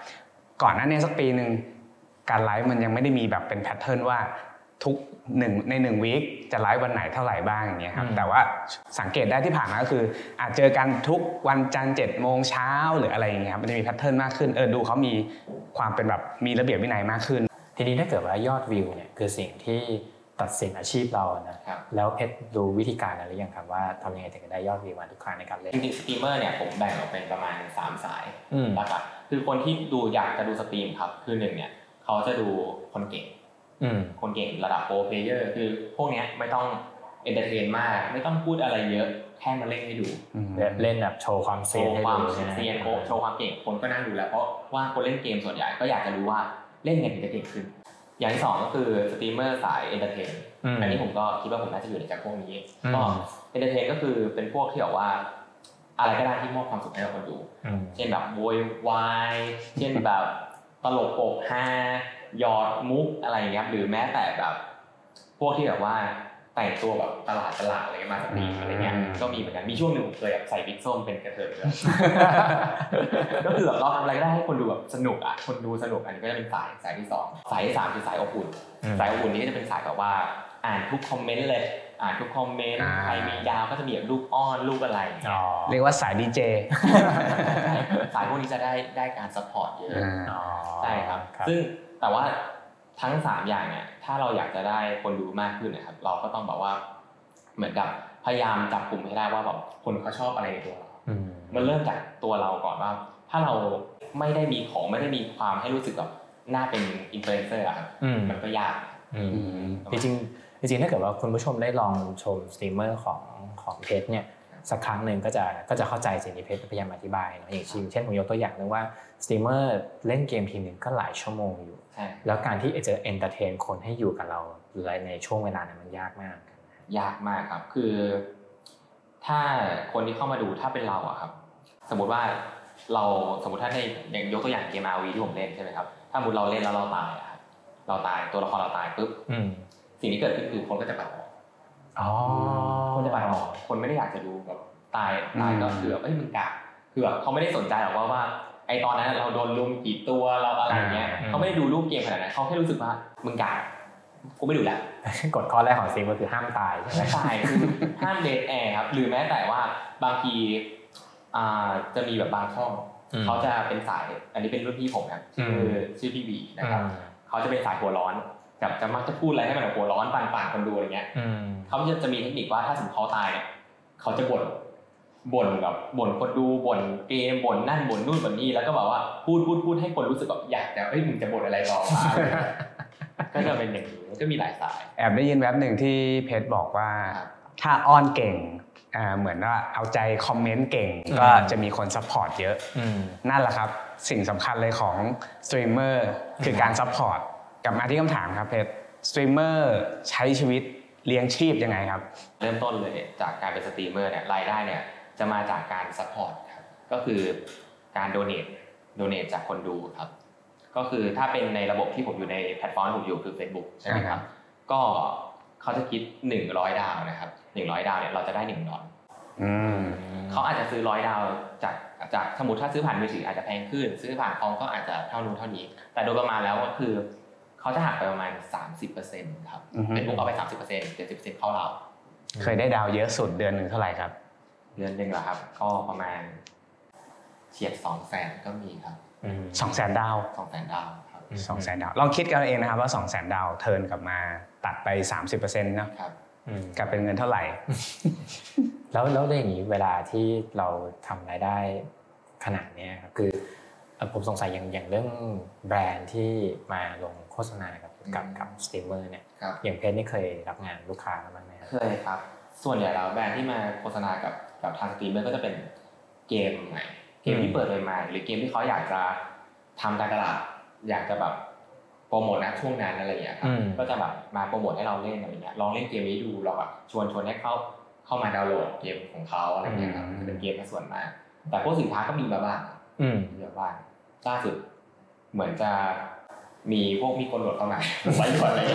Speaker 2: ก่อนหน้านี้สักปีหนึ่งการไลฟ์มันยังไม่ได้มีแบบเป็น pattern ว่าทุกหนึ่งในหนึ่ง week จะไลฟ์วันไหนเท่าไหร่บ้างอย่างเงี้ยครับ
Speaker 1: อืม
Speaker 2: แต่ว่าสังเกตได้ที่ผ่านมาก็คือ อาจเจอกันทุกวันจันทร์เจ็ดโมงเช้าหรืออะไรอย่างเงี้ยครับมันจะมี pattern มากขึ้นเออดูเขามีความเป็นแบบมีระเบียบวินัยมากขึ้น
Speaker 1: ทีนี้ถ้าเกิดว่ายอดวิวเนี่ยคือสิ่งที่ตัดสินอาชีพเรานะครับแล้วเพชรดูวิธีการอะไรหรือยังครับว่าทำยังไงถึงจะได้ยอดวิวมาทุกครั้งในการเล่น
Speaker 5: จริงๆสตรีมเมอร์เนี่ยผมแบ่งออกเป็นประมาณสามสาย
Speaker 1: อืม
Speaker 5: นะครับคือคนที่ดูอยากจะดู stream ครับคือหนึ่งเนี่ยเขาจะดูคนเก่ง
Speaker 1: อืม
Speaker 5: คนเก่งระดับ pro player คือพวกเนี้ยไม่ต้อง entertain มาก ไม่ต้องพูดอะไรเยอะแค่มาเล่นให้ดู
Speaker 1: เล่นแบบโชว์ความ
Speaker 5: โช
Speaker 1: เซียน
Speaker 5: ว์
Speaker 1: ให้
Speaker 5: ความ
Speaker 1: ดูใช่ไหม
Speaker 5: เซียนโชว์ความเก่งคนก็นั่งดูแล้วเพราะว่าคนเล่นเกมส่วนใหญ่ก็อยากจะรู้ว่า เล่นไงถึงจะเก่งขึ้น อย่างที่สองก็คือสตรีมเมอร์สาย entertain อื
Speaker 1: ม
Speaker 5: อันนี้ผมก็คิดว่าผมน่าจะอยู่ในจากพวกนี้
Speaker 1: อืม
Speaker 5: ก็ entertain ก็คือเป็นพวกที่แบบว่า อะไรก็ได้ที่มอบความสุขให้กับคนดู
Speaker 1: อืม
Speaker 5: เช่นแบบโวยวายเช่นแบบตลกโปกฮาหยอดมุกอะไรอย่างเงี้ยครับหรือแม้แต่แบบ พวกที่แบบว่า แต่งตัวแบบตลาดตลาดอะไรเงี้ยมาสตรีมอะไรเงี้ย
Speaker 2: อืม
Speaker 5: ก็มีเหมือนกันมีช่วงหนึ่งผมเคยแบบใส่บิ๊กส้มเป็นกระเทยด้วยก็คือแบบเราทำอะไรก็ได้ให้คนดูแบบสนุกอะคนดูสนุกอันนี้ก็จะเป็นสายสายที่สองสายที่สามคือสายอบอุ่น
Speaker 1: อืม
Speaker 5: สายอบอุ่นนี้ก็จะเป็นสายแบบว่าอ่านทุกคอมเมนต์เลยอ่านทุก comment อ่าใครมีดาวก็จะมีแบบลูกอ้อนลูกอะไรอย่างเงี้ย
Speaker 2: เรียกว่าสายดีเจ
Speaker 5: สายพวกนี้จะได้ได้การ support เยอะ
Speaker 1: อ๋อ
Speaker 5: ใช่ครับ ซึ่งแต่ว่า ทั้งสามอย่างเนี่ยถ้าเราอยากจะได้คนดูมากขึ้นนะครับ เราก็ต้องแบบว่าเหมือนกับพยายามจับกลุ่มให้ได้ว่าแบบคนเขาชอบอะไรในตัวเรา
Speaker 1: อืม
Speaker 5: มันเริ่มจากตัวเราก่อนว่า ถ้าเราไม่ได้มีของไม่ได้มีความให้รู้สึกแบบน่าเป็นอินฟลูเอนเซอร์อะครับ
Speaker 1: อืม
Speaker 5: มันก็ยาก
Speaker 1: อืมจริงๆจริงๆถ้าเกิดว่าคุณผู้ชมได้ลองชมสตรีมเมอร์ของของเพชรเนี่ย สักครั้งหนึ่งก็จะก็จะเข้าใจสิ่งที่เพชรพยายามอธิบายเนาะอย่างเช่นเช่นผมยกตัวอย่างหนึ่งว่าสตรีมเมอร์เล่นเกมทีหนึ่งก็หลายชั่วโมงอยู่
Speaker 5: ใช่
Speaker 1: แล้วการที่จะ entertain คนให้อยู่กับเราในช่วงเวลานั้นมันยากมาก
Speaker 5: ยากมากครับคือ ถ้าคนที่เข้ามาดูถ้าเป็นเราอะครับ สมมติว่าเราสมมติถ้าในอย่างยกตัวอย่างเกม RV ที่ผมเล่นใช่ไหมครับถ้าสมมติเราเล่นแล้วเราตายอะครับเราตายตัวละครเราตายปุ๊บ
Speaker 1: อืม
Speaker 5: สิ่งที่เกิดขึ้นคือคนก็จะปัดออก
Speaker 1: อ๋อ
Speaker 5: คนจะปัดออกคนไม่ได้อยากจะดูแบบตายตายก็คือแบบเอ้ยมึงกะคือแบบเขาไม่ได้สนใจหรอกว่าว่าไอตอนนั้นเราโดนลุมกี่ตัวเราอะไรเงี้ยเขาไม่ได้ดูรูปเกมขนาดนั้นเขาแค่รู้สึกว่ามึงกะกูไม่ดูแล้ว
Speaker 1: กฎข้อแรกของสตรีมก็คือห้ามตายใช่ไหม
Speaker 5: ไม่ตายคือห้ามเดทแอร์ครับหรือแม้แต่ว่าบางทีอ่าจะมีแบบบางช่อง
Speaker 1: อืม
Speaker 5: เขาจะเป็นสาย อันนี้เป็นรุ่นพี่ผมนะ
Speaker 1: อืม
Speaker 5: คือชื่อพี่บีนะครับเขาจะเป็นสายหัวร้อน กับจะมักจะพูดอะไรให้มันแบบหัวร้อนปั่นป่นคนดูอะไรเงี้ย
Speaker 1: อืม
Speaker 5: เขาจะจะมีเทคนิคว่าถ้าสมมติเขาตายเนี่ยเขาจะบ่นบ่นแบบบ่นคนดูบ่นเกมบ่นนั่นบ่นนู่นบ่นนี่แล้วก็แบบว่าพูดพูดพูดให้คนรู้สึกแบบอยากจะเอ้ยมึงจะบ่นอะไรต่อวะอะไรเงี้ยก็จะเป็นอย่างนี้มันก็มีหลายสาย
Speaker 2: แอบได้ยินแว็บหนึ่งที่เพชรบอกว่า
Speaker 5: ครับ
Speaker 2: ถ้าอ้อนเก่งอ่าเหมือนว่าเอาใจ comment เก่ง
Speaker 1: อืม
Speaker 2: ก็จะมีคน support เยอะ
Speaker 1: อืม
Speaker 2: นั่นแหละครับ สิ่งสำคัญเลยของสตรีมเมอร์คือการ support กลับมาที่คำถามครับเพชรีมเมอร์ใช้ชีวิตเลี้ยงชีพยังไงครับ
Speaker 5: เริ่มต้นเลยจากการเป็นสตรีมเมอร์เนี่ยรายได้เนี่ยจะมาจากการ support ครับก็คือการ donate donate จากคนดูครับ ก็คือถ้าเป็นในระบบที่ผมอยู่ในแพลตฟอร์มที่ผมอยู่คือ Facebook ใช่ไหมครับ ก็เขาจะคิด 100 ดาวนะครับ100 ดาวเนี่ยเราจะได้1ดอล
Speaker 2: อืม
Speaker 5: เขาอาจจะซื้อร้อยดาวจากจากสมมติถ้าซื้อผ่านมือถืออาจจะแพงขึ้น ซื้อผ่านคอมก็อาจจะเท่านู้นเท่านี้ แต่โดยประมาณแล้วก็คือ เขาจะหักไปประมาณ 30%ครับ
Speaker 2: อือฮึ
Speaker 5: เป็นบุ๊กเอาไป 30% 70%เข้าเรา
Speaker 2: เคยได้ดาวเยอะสุดเดือนหนึ่งเท่าไหร่ครับ
Speaker 5: เดือนหนึ่งเหรอครับ ก็ประมาณเฉียดสองแสนก็มีครับ
Speaker 1: อืม
Speaker 2: 2 0 0แสนดาว
Speaker 5: สองแสนดาวครับ
Speaker 1: อืม
Speaker 2: 2 0 0แสนดาวลองคิดกันเอาเองนะครับว่า2 0 0แสนดาว turn กลับมาตัดไป 30%เนาะ
Speaker 5: ครับ
Speaker 1: อืม
Speaker 2: กลับเป็นเงินเท่าไหร่
Speaker 1: แล้วแล้วอย่างนี้เวลาที่เราทำรายได้ขนาดเนี้ยครับคือเอ่อผมสงสัยอย่างอย่างเรื่องแบรนด์ที่มาลง โฆษณากับกับกับสตรีมเมอร์เนี่ย
Speaker 5: ครับ
Speaker 1: อย่างเพจนี่เคยรับงานลูกค้าบ้างไหมครับ
Speaker 5: เคยครับ ส่วนใหญ่แล้วแบรนด์ที่มาโฆษณากับกับทางสตรีมเมอร์ก็จะเป็นเกมใหม่เกมที่เปิดใหม่ๆหรือเกมที่เขาอยากจะทำการตลาดอยากจะแบบโปรโมทนะช่วงนั้นอะไรอย่างเงี้ยครับ
Speaker 1: อืม
Speaker 5: ก็จะแบบมาโปรโมทให้เราเล่นอะไรเงี้ยลองเล่นเกมนี้ดูเราแบบชวนชวนให้เขาเข้ามาดาวน์โหลดเกมของเขาอะไรเงี้ยครับ
Speaker 2: อืม
Speaker 5: จะเป็นเกมในส่วนมากแต่พวกสินค้าก็มีมาบ้าง
Speaker 1: อืม
Speaker 5: มีมาบ้างล่าสุดเหมือนจะ มีพวกมีโกนหนวดเข้ามาไว้ก่อนเลย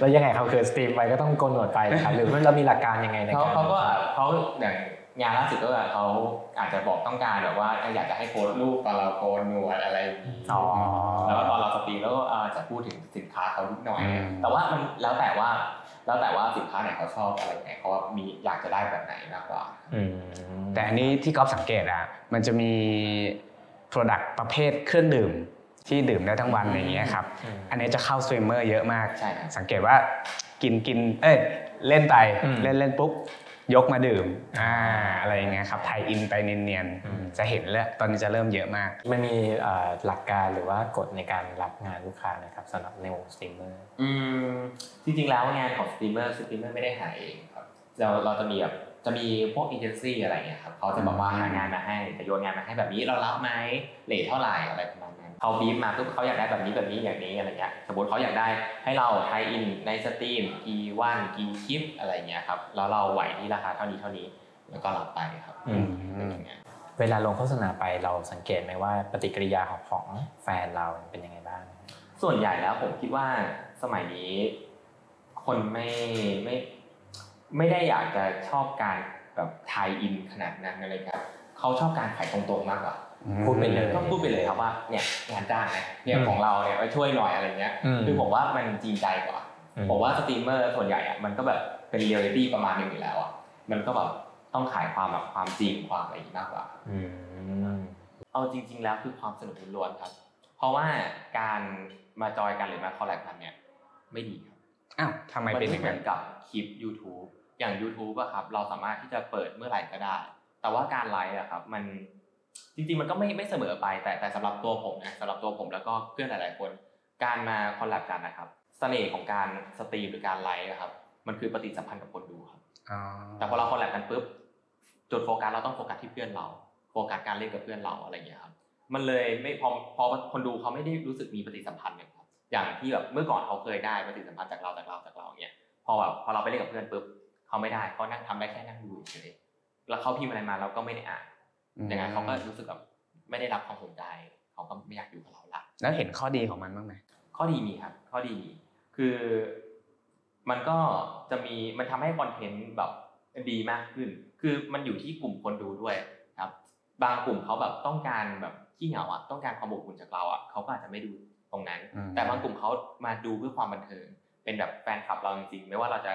Speaker 1: แล้วยังไงครับคือสตรีมไปก็ต้องโกนหนวดไปนะครับหรือว่าเรามีหลักการยังไงใน
Speaker 5: เขา
Speaker 1: การ
Speaker 5: เขาก็เขาอย่างงานล่าสุดก็แบบเขาอาจจะบอกต้องการแบบว่าอยากจะให้โพสต์รูปตอนเราโกนหนวดอะไรอย่างนี้
Speaker 1: อ๋อ
Speaker 5: แล้วก็ตอนเราสตรีมแล้วก็อาจจะพูดถึงสินค้าเขานิดหน่อย
Speaker 2: อืม
Speaker 5: แต่ว่ามันแล้วแต่ว่า แล้วแต่ว่าสินค้าไหนเขาชอบอะไรไงเขามีอยากจะได้แบบไหนมากกว่า
Speaker 1: อืม
Speaker 2: แต่อันนี้ที่ก๊อฟสังเกตอะมันจะมี Product ประเภทเครื่องดื่ม ที่ดื่มได้ทั้งวันอย่างเงี้ยครับ
Speaker 1: อืม
Speaker 2: อันนี้จะเข้าสตรีมเมอร์เยอะมาก
Speaker 5: ใช่ครับ
Speaker 2: สังเกตว่ากินกินเอ้ยเล่นไป
Speaker 1: อืม
Speaker 2: เล่นเล่นปุ๊บยกมาดื่มอ่าอะไรอย่างเงี้ยครับ tie-in ไปเนียน
Speaker 1: อืม
Speaker 2: ๆจะเห็นแล้วตอนนี้จะเริ่มเยอะมาก
Speaker 1: มันมีเอ่อหลักการหรือว่ากฎในการรับงานลูกค้านะครับสำหรับในวงสตรีมเมอร์
Speaker 5: อืมจริงๆแล้วงานของสตรีมเมอร์สตรีมเมอร์ไม่ได้หาเองครับเราเราจะมีแบบจะมีพวกเอเจนซี่อะไรเงี้ยครับเขาจะบอกว่าหางานมาให้จะโยนงานมาให้แบบนี้เรารับไหมเลทเท่าไหร่อะไรประมาณนั้น เขาบีบมาปุ๊บเขาอยากได้แบบนี้แบบนี้อย่างนี้อะไรเงี้ยสมมติเขาอยากได้ให้เราไทยอินในสตรีมกี่วันกี่คลิปอะไรเงี้ยครับแล้วเราไหวที่ราคาเท่านี้เท่านี้แล้วก็รับไปครับ
Speaker 1: อืม
Speaker 5: เป็นอย่างเงี้ย
Speaker 1: เวลาลงโฆษณาไปเราสังเกตไหมว่าปฏิกิริยาของของแฟนเราเป็นยังไงบ้าง
Speaker 5: ส่วนใหญ่แล้วผมคิดว่าสมัยนี้คคนไม่ไม่ไม่ได้อยากจะชอบการแบบ tie-in ขนาดนั้นอะไรครับเขาชอบการขายตรงๆมากกว่า
Speaker 1: พูดไปเลย
Speaker 5: ก็พูดไปเลยครับว่าเนี่ยงานจ้างนะเนี่ยของเราเนี่ยไปช่วยหน่อยอะไรเงี้ย
Speaker 1: อืม
Speaker 5: คือผมว่ามันจริงใจกว่า
Speaker 1: อืม
Speaker 5: ผมว่าสตรีมเมอร์ส่วนใหญ่อะมันก็แบบเป็นเรียลลิตี้ประมาณหนึ่งอยู่แล้วอะมันก็แบบต้องขายความแบบความจริงความอะไรอย่างนี้มากกว่า
Speaker 1: อืม
Speaker 5: เอาจริง ๆ แล้วคือความสนุกล้วนๆครับ เพราะว่าการมา join กันหรือมา collab กันเนี่ยไม่ดีครับ
Speaker 2: อ้าวทำไม
Speaker 5: มัน
Speaker 2: เป็นอ
Speaker 5: ไม่
Speaker 2: ย่างนั้นไม่
Speaker 5: เหมือนกับคลิป YouTube อย่าง YouTube อะครับ เราสามารถที่จะเปิดเมื่อไหร่ก็ได้ แต่ว่าการไลฟ์อะครับ มัน จริงๆมันก็ไม่ไม่เสมอไปแต่แต่สำหรับตัวผมนะสำหรับตัวผมแล้วก็เพื่อนหลายๆคน การมา collab กันนะครับเสน่ห์ของการสตรีมหรือการไลฟ์อะครับ มันคือปฏิสัมพันธ์กับคนดูครับ
Speaker 2: อ๋อ
Speaker 5: แต่พอเรา collab กันปุ๊บจุดโฟกัสเราต้องโฟกัสที่เพื่อนเรา โฟกัสการเล่นกับเพื่อนเราอะไรอย่างเงี้ยครับ มันเลยไม่พอพอคนดูเขาไม่ได้รู้สึกมีปฏิสัมพันธ์เนี่ยครับอย่างที่แบบเมื่อก่อนเขาเคยได้ปฏิสัมพันธ์จากเราจากเราจากเราเนี่ยพอแบบพอเราไปเล่นกับเพื่อนปุ๊บเขาไม่ได้เขานั่งทำได้แค่นั่งดูเฉยๆแล้วเขาพิมพ์อะไรมาเราก็ไม่ได้อ่าน อย่างนั้นเขาก็รู้สึกแบบไม่ได้รับความสนใจเขาก็ไม่อยากอยู่กับเราละ
Speaker 2: แล้วเห็นข้อดีของมันบ้างไหม
Speaker 5: ข้อดีมีครับ ข้อดีมีคือมันก็จะมีมันทำให้คอนเทนต์แบบดีมากขึ้น คือมันอยู่ที่กลุ่มคนดูด้วยครับ บางกลุ่มเขาแบบต้องการแบบขี้เหงาอะต้องการความอบอุ่นจากเราอะเขาก็อาจจะไม่ดูตรงนั้น
Speaker 2: อืม
Speaker 5: แต่บางกลุ่มเขามาดูเพื่อความบันเทิงเป็นแบบแฟนคลับเราจริงๆไม่ว่าเราจะ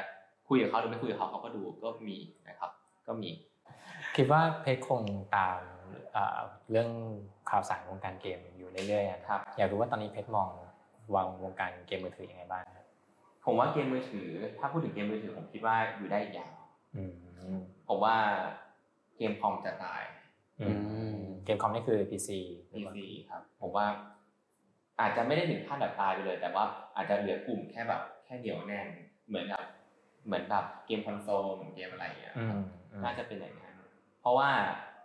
Speaker 5: คุยกับเขาหรือไม่คุยกับเขาเขาก็ดูก็มีนะครับ ก็มี
Speaker 1: คิดว่าเพชรคงตามเอ่อเรื่องข่าวสารวงการเกมอยู่เรื่อยๆอะนะครับอยากรู้ว่าตอนนี้เพชรมองวางวงการเกมมือถือยังไงบ้างครับ
Speaker 5: ผมว่าเกมมือถือ ถ้าพูดถึงเกมมือถือผมคิดว่าอยู่ได้อีกยาว
Speaker 1: อืม
Speaker 5: ผมว่าเกมคอมจะตาย
Speaker 1: อืมเกมคอมนี่คือ PC
Speaker 5: PC ครับ ผมว่า อาจจะไม่ได้ถึงขั้นแบบตายไปเลย แต่ว่าอาจจะเหลือกลุ่มแค่แบบ แค่เหนียวแน่นเหมือนกับเหมือนแบบเกมคอนโซลเหมือนเกมอะไรอย่างเงี้ยครับอื
Speaker 1: มอืม
Speaker 5: น่าจะเป็นอย่างนั้น เพราะว่า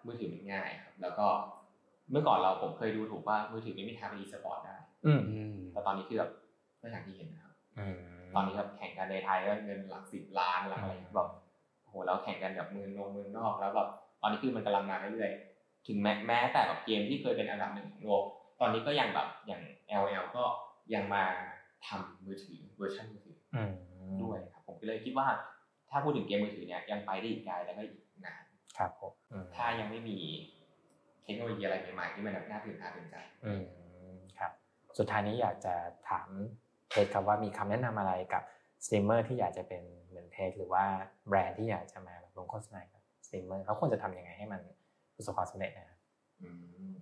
Speaker 5: มือถือมันง่ายครับแล้วก็เมื่อก่อนเราผมเคยดูถูกว่ามือถือไม่มีทางเป็นอีสปอร์ตได้
Speaker 1: อืม
Speaker 2: อืม
Speaker 5: แต่ตอนนี้คือแบบก็อย่างที่เห็นนะครับ
Speaker 1: อืม
Speaker 5: ตอนนี้แบบแข่งกันในไทยก็เงินหลักสิบล้านหลักอะไรอย่างเงี้ยแบบโอ้โหแล้วแข่งกันแบบเมืองนงเมืองนอกแล้วแบบตอนนี้คือมันกำลังมาเรื่อยๆถึงแม้แม้แต่แบบเกมที่เคยเป็นอันดับหนึ่งของโลกตอนนี้ก็ยังแบบอย่าง LL ก็ยังมาทำมือถือเวอร์ชันมือถือ
Speaker 1: อืม
Speaker 5: ด้วยครับผมก็เลยคิดว่าถ้าพูดถึงเกมมือถือเนี่ยยังไปได้อีกไกลแล้วก็อีกนาน
Speaker 1: ครับผมอืม
Speaker 5: ถ้ายังไม่มีเทคโนโลยีอะไรใหม่ๆที่มันแบบน่าตื่นตาตื่นใจ
Speaker 1: อืมครับ สุดท้ายนี้อยากจะถามเพจครับว่ามีคำแนะนำอะไรกับสตรีมเมอร์ที่อยากจะเป็นเหมือนเพจหรือว่าแบรนด์ที่อยากจะมาลงโฆษณากับสตรีมเมอร์เขาควรจะทำยังไงให้มันประสบความสำเร็จนะครับ
Speaker 5: อืม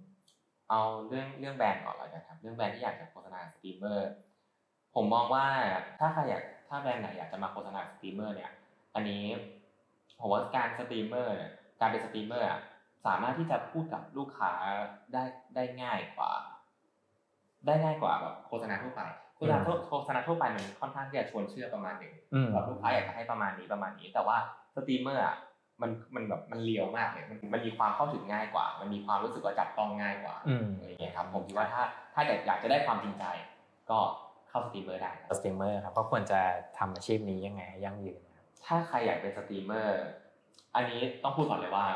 Speaker 5: เอาเรื่องเรื่องแบรนด์ก่อนเลยนะครับ เรื่องแบรนด์ที่อยากจะโฆษณาสตรีมเมอร์ผมมองว่าถ้าใครอยากถ้าแบรนด์ไหนอยากจะมาโฆษณาสตรีมเมอร์เนี่ย อันนี้ผมว่าการสตรีมเมอร์เนี่ย การเป็นสตรีมเมอร์อะสามารถที่จะพูดกับลูกค้าได้ได้ง่ายกว่า ได้ง่ายกว่าแบบโฆษณาทั่วไปโฆษณาทั่วโฆษณาทั่วไปมันค่อนข้างที่จะชวนเชื่อประมาณหนึ่ง
Speaker 1: อืม
Speaker 5: แบบลูกค้าอยากจะให้ประมาณนี้ประมาณนี้ แต่ว่าสตรีมเมอร์อะมันมันแบบมัน real มากเลยมันมันมีความเข้าถึงง่ายกว่า มันมีความรู้สึกว่าจับต้องง่ายกว่า
Speaker 1: อืม
Speaker 5: อะไรอย่างเงี้ยครับผมคิดว่าถ้าถ้าอยากอยากจะได้ความจริงใจ ก็เข้าสตรีมเมอร์ได้ครับ
Speaker 1: สตรีมเมอร์ครับก็ควรจะทำอาชีพนี้ยังไงให้ยั่งยืนนะครับ
Speaker 5: ถ้าใครอยากเป็นสตรีมเมอร์ อันนี้ต้องพูดก่อนเลยว่า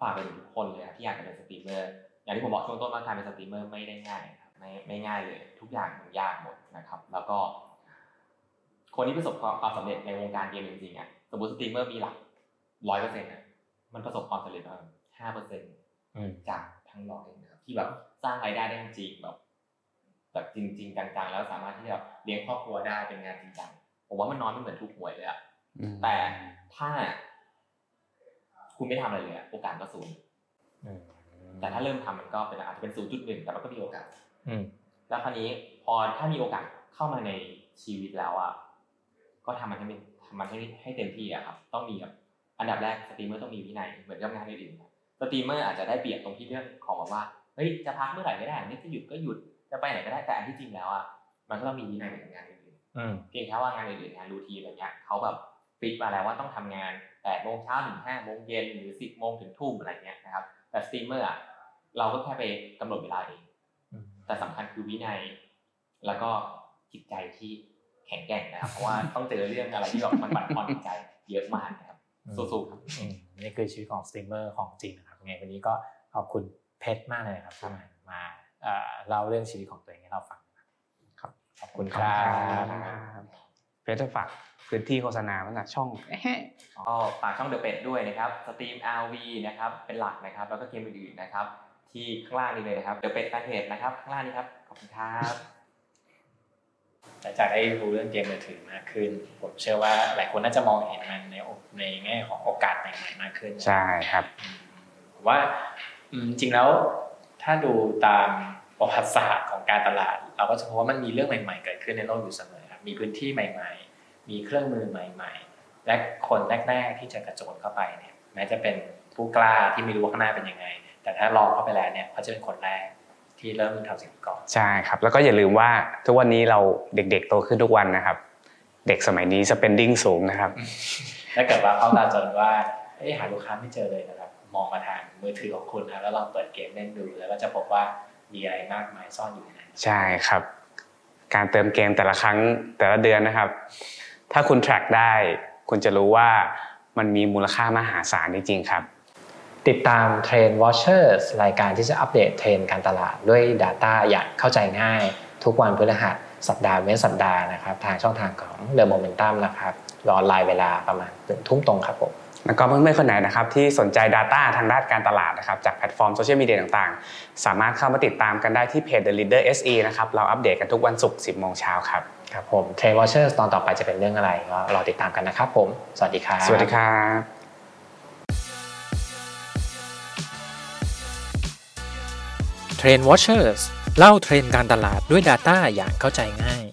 Speaker 5: ฝากไปถึงทุกคนเลยที่อยากจะเป็นสตรีมเมอร์อย่างที่ผมบอกช่วงต้นว่าการเป็นสตรีมเมอร์ไม่ได้ง่ายครับไม่ไม่ง่ายเลย ทุกอย่างมันยากหมดนะครับ แล้วก็ คนที่ประสบความความสำเร็จในวงการเกมจริงๆอะสมมติสตรีมเมอร์มีหลักร้อยเปอร์เซ็นต์อะมันประสบความสำเร็จประมาณห้าเปอร์เซ็นต์จากทั้งร้อยนะครับที่แบบสร้างรายได้ได้จริงแบบแบบจริงๆจังๆ แล้วสามารถที่จะเลี้ยงครอบครัวได้เป็นงานจริงจังผมว่ามันน้อยไม่เหมือนถูกหวยเลยอะ แต่ถ้า คุณไม่ทำอะไรเลยอะโอกาสก็ศูนย์
Speaker 1: อืม
Speaker 5: แต่ถ้าเริ่มทำมันก็เป็นอาจจะเป็นศูนย์จุดหนึ่งแต่มันก็มีโอกาส
Speaker 1: อืม
Speaker 5: แล้วคราวนี้พอถ้ามีโอกาสเข้ามาในชีวิตแล้วอะก็ทำมันให้เป็นทำมันให้ให้เต็มที่อะครับ ต้องมีแบบอันดับแรกสตรีมเมอร์ต้องมีวินัยเหมือนกับงานอื่นๆครับสตรีมเมอร์อาจจะได้เปรียบตรงที่เรื่องของแบบว่าเฮ้ยจะพักเมื่อไหร่ก็ได้นี่จะหยุดก็หยุดจะไปไหนก็ได้แต่อันที่จริงแล้วอะมันก็ต้องมีวินัยเหมือนกับงานอื่น
Speaker 1: อืม
Speaker 5: ๆเพียงแค่ว่างานอื่นๆงาน routine อะไรเงี้ยเขาแบบ fix มาแล้วว่าต้องทำงานแปดโมงเช้าถึงห้าโมงเย็นหรือสิบโมงถึงทุ่มอะไรเงี้ยนะครับ แต่สตรีมเมอร์อะเราก็แค่ไปกำหนดเวลาเอง
Speaker 1: อืม
Speaker 5: แต่สำคัญคือวินัย แล้วก็จิตใจที่แข็งแกร่งนะครับ เพราะว่าต้องเจอเรื่องอะไรที่แบบมันบั่นทอนจิตใจเยอะมากนะครับ สู้ๆครับ
Speaker 1: อืมนี่คือชีวิตของสตรีมเมอร์ของจริงนะครับยังไงวันนี้ก็ขอบคุณเพชรมากเลยนะครับที่มามาเอ่อเล่าเรื่องชีวิตของตัวเองให้เราฟังนะครับ ขอบคุณครับ
Speaker 2: ครับ เพชรฝากพื้นที่โฆษณาไว้นะช่อง
Speaker 5: ก็ฝากช่องเดอะเป็ดด้วยนะครับสตรีม LV นะครับเป็นหลักนะครับ แล้วก็เกมอื่นๆนะครับ ที่ข้างล่างนี้เลยนะครับเดอะเป็ดแฟนเพจนะครับข้างล่างนี้ครับขอบคุณครับ
Speaker 1: หลังจากได้รู้เรื่องเกมมือถือมากขึ้น ผมเชื่อว่าหลายคนน่าจะมองเห็นมันในโอในแง่ของโอกาสใหม่ๆมากขึ้น
Speaker 2: ใช่ครับ
Speaker 1: ผมว่าอืมจริงแล้วถ้าดูตามประวัติศาสตร์ของการตลาด เราก็จะพบว่ามันมีเรื่องใหม่ ๆ เกิดขึ้นในโลกอยู่เสมอครับ มีพื้นที่ใหม่ ๆ มีเครื่องมือใหม่ ๆ และคนแรก ๆ ที่จะกระโจนเข้าไปเนี่ยแม้จะเป็นผู้กล้าที่ไม่รู้ว่าข้างหน้าเป็นยังไง แต่ถ้าลองเข้าไปแล้วเนี่ยเขาจะเป็นคนแรกที่เริ่มทำสิ่งนี้ก่อน
Speaker 2: ใช่ครับ แล้วก็อย่าลืมว่าทุกวันนี้เราเด็กๆโตขึ้นทุกวันนะครับ เด็กสมัยนี้ spending สูงนะครับ
Speaker 1: ถ้าเกิดว่าเข้าตาจนว่าเอ้ยหาลูกค้าไม่เจอเลยนะครับ มองมาทางมือถือของคุณนะแล้วลองเปิดเกมเล่นดูแล้วก็จะพบว่ามีอะไรมากมายซ่อนอยู่ในนั้น
Speaker 2: ใช่ครับ การเติมเกมแต่ละครั้งแต่ละเดือนนะครับ ถ้าคุณ track ได้ คุณจะรู้ว่ามันมีมูลค่ามหาศาลจริงๆครับ
Speaker 1: ติดตาม Trend Watchers รายการที่จะอัปเดตเทรนด์การตลาดด้วย Data อย่างเข้าใจง่าย ทุกวันพฤหัสสัปดาห์เว้นสัปดาห์นะครับ ทางช่องทางของ The Momentum นะครับรอไลน์เวลาประมาณหนึ่งทุ่มตรงครับผม
Speaker 2: แล้วก็เพื่อนๆคนไหนนะครับที่สนใจ Data ทางด้านการตลาดนะครับจากแพลตฟอร์มโซเชียลมีเดียต่างๆ สามารถเข้ามาติดตามกันได้ที่เพจ The Leader SE นะครับเราอัปเดตกันทุกวันศุกร์10โมงเช้าครับ
Speaker 1: ครับผม Trend Watchers ตอนต่อไปจะเป็นเรื่องอะไรก็รอติดตามกันนะครับผม สวัสดีครับ
Speaker 2: สวัสดีครับ
Speaker 6: Trend Watchers เล่าเทรนด์การตลาดด้วย Data อย่างเข้าใจง่าย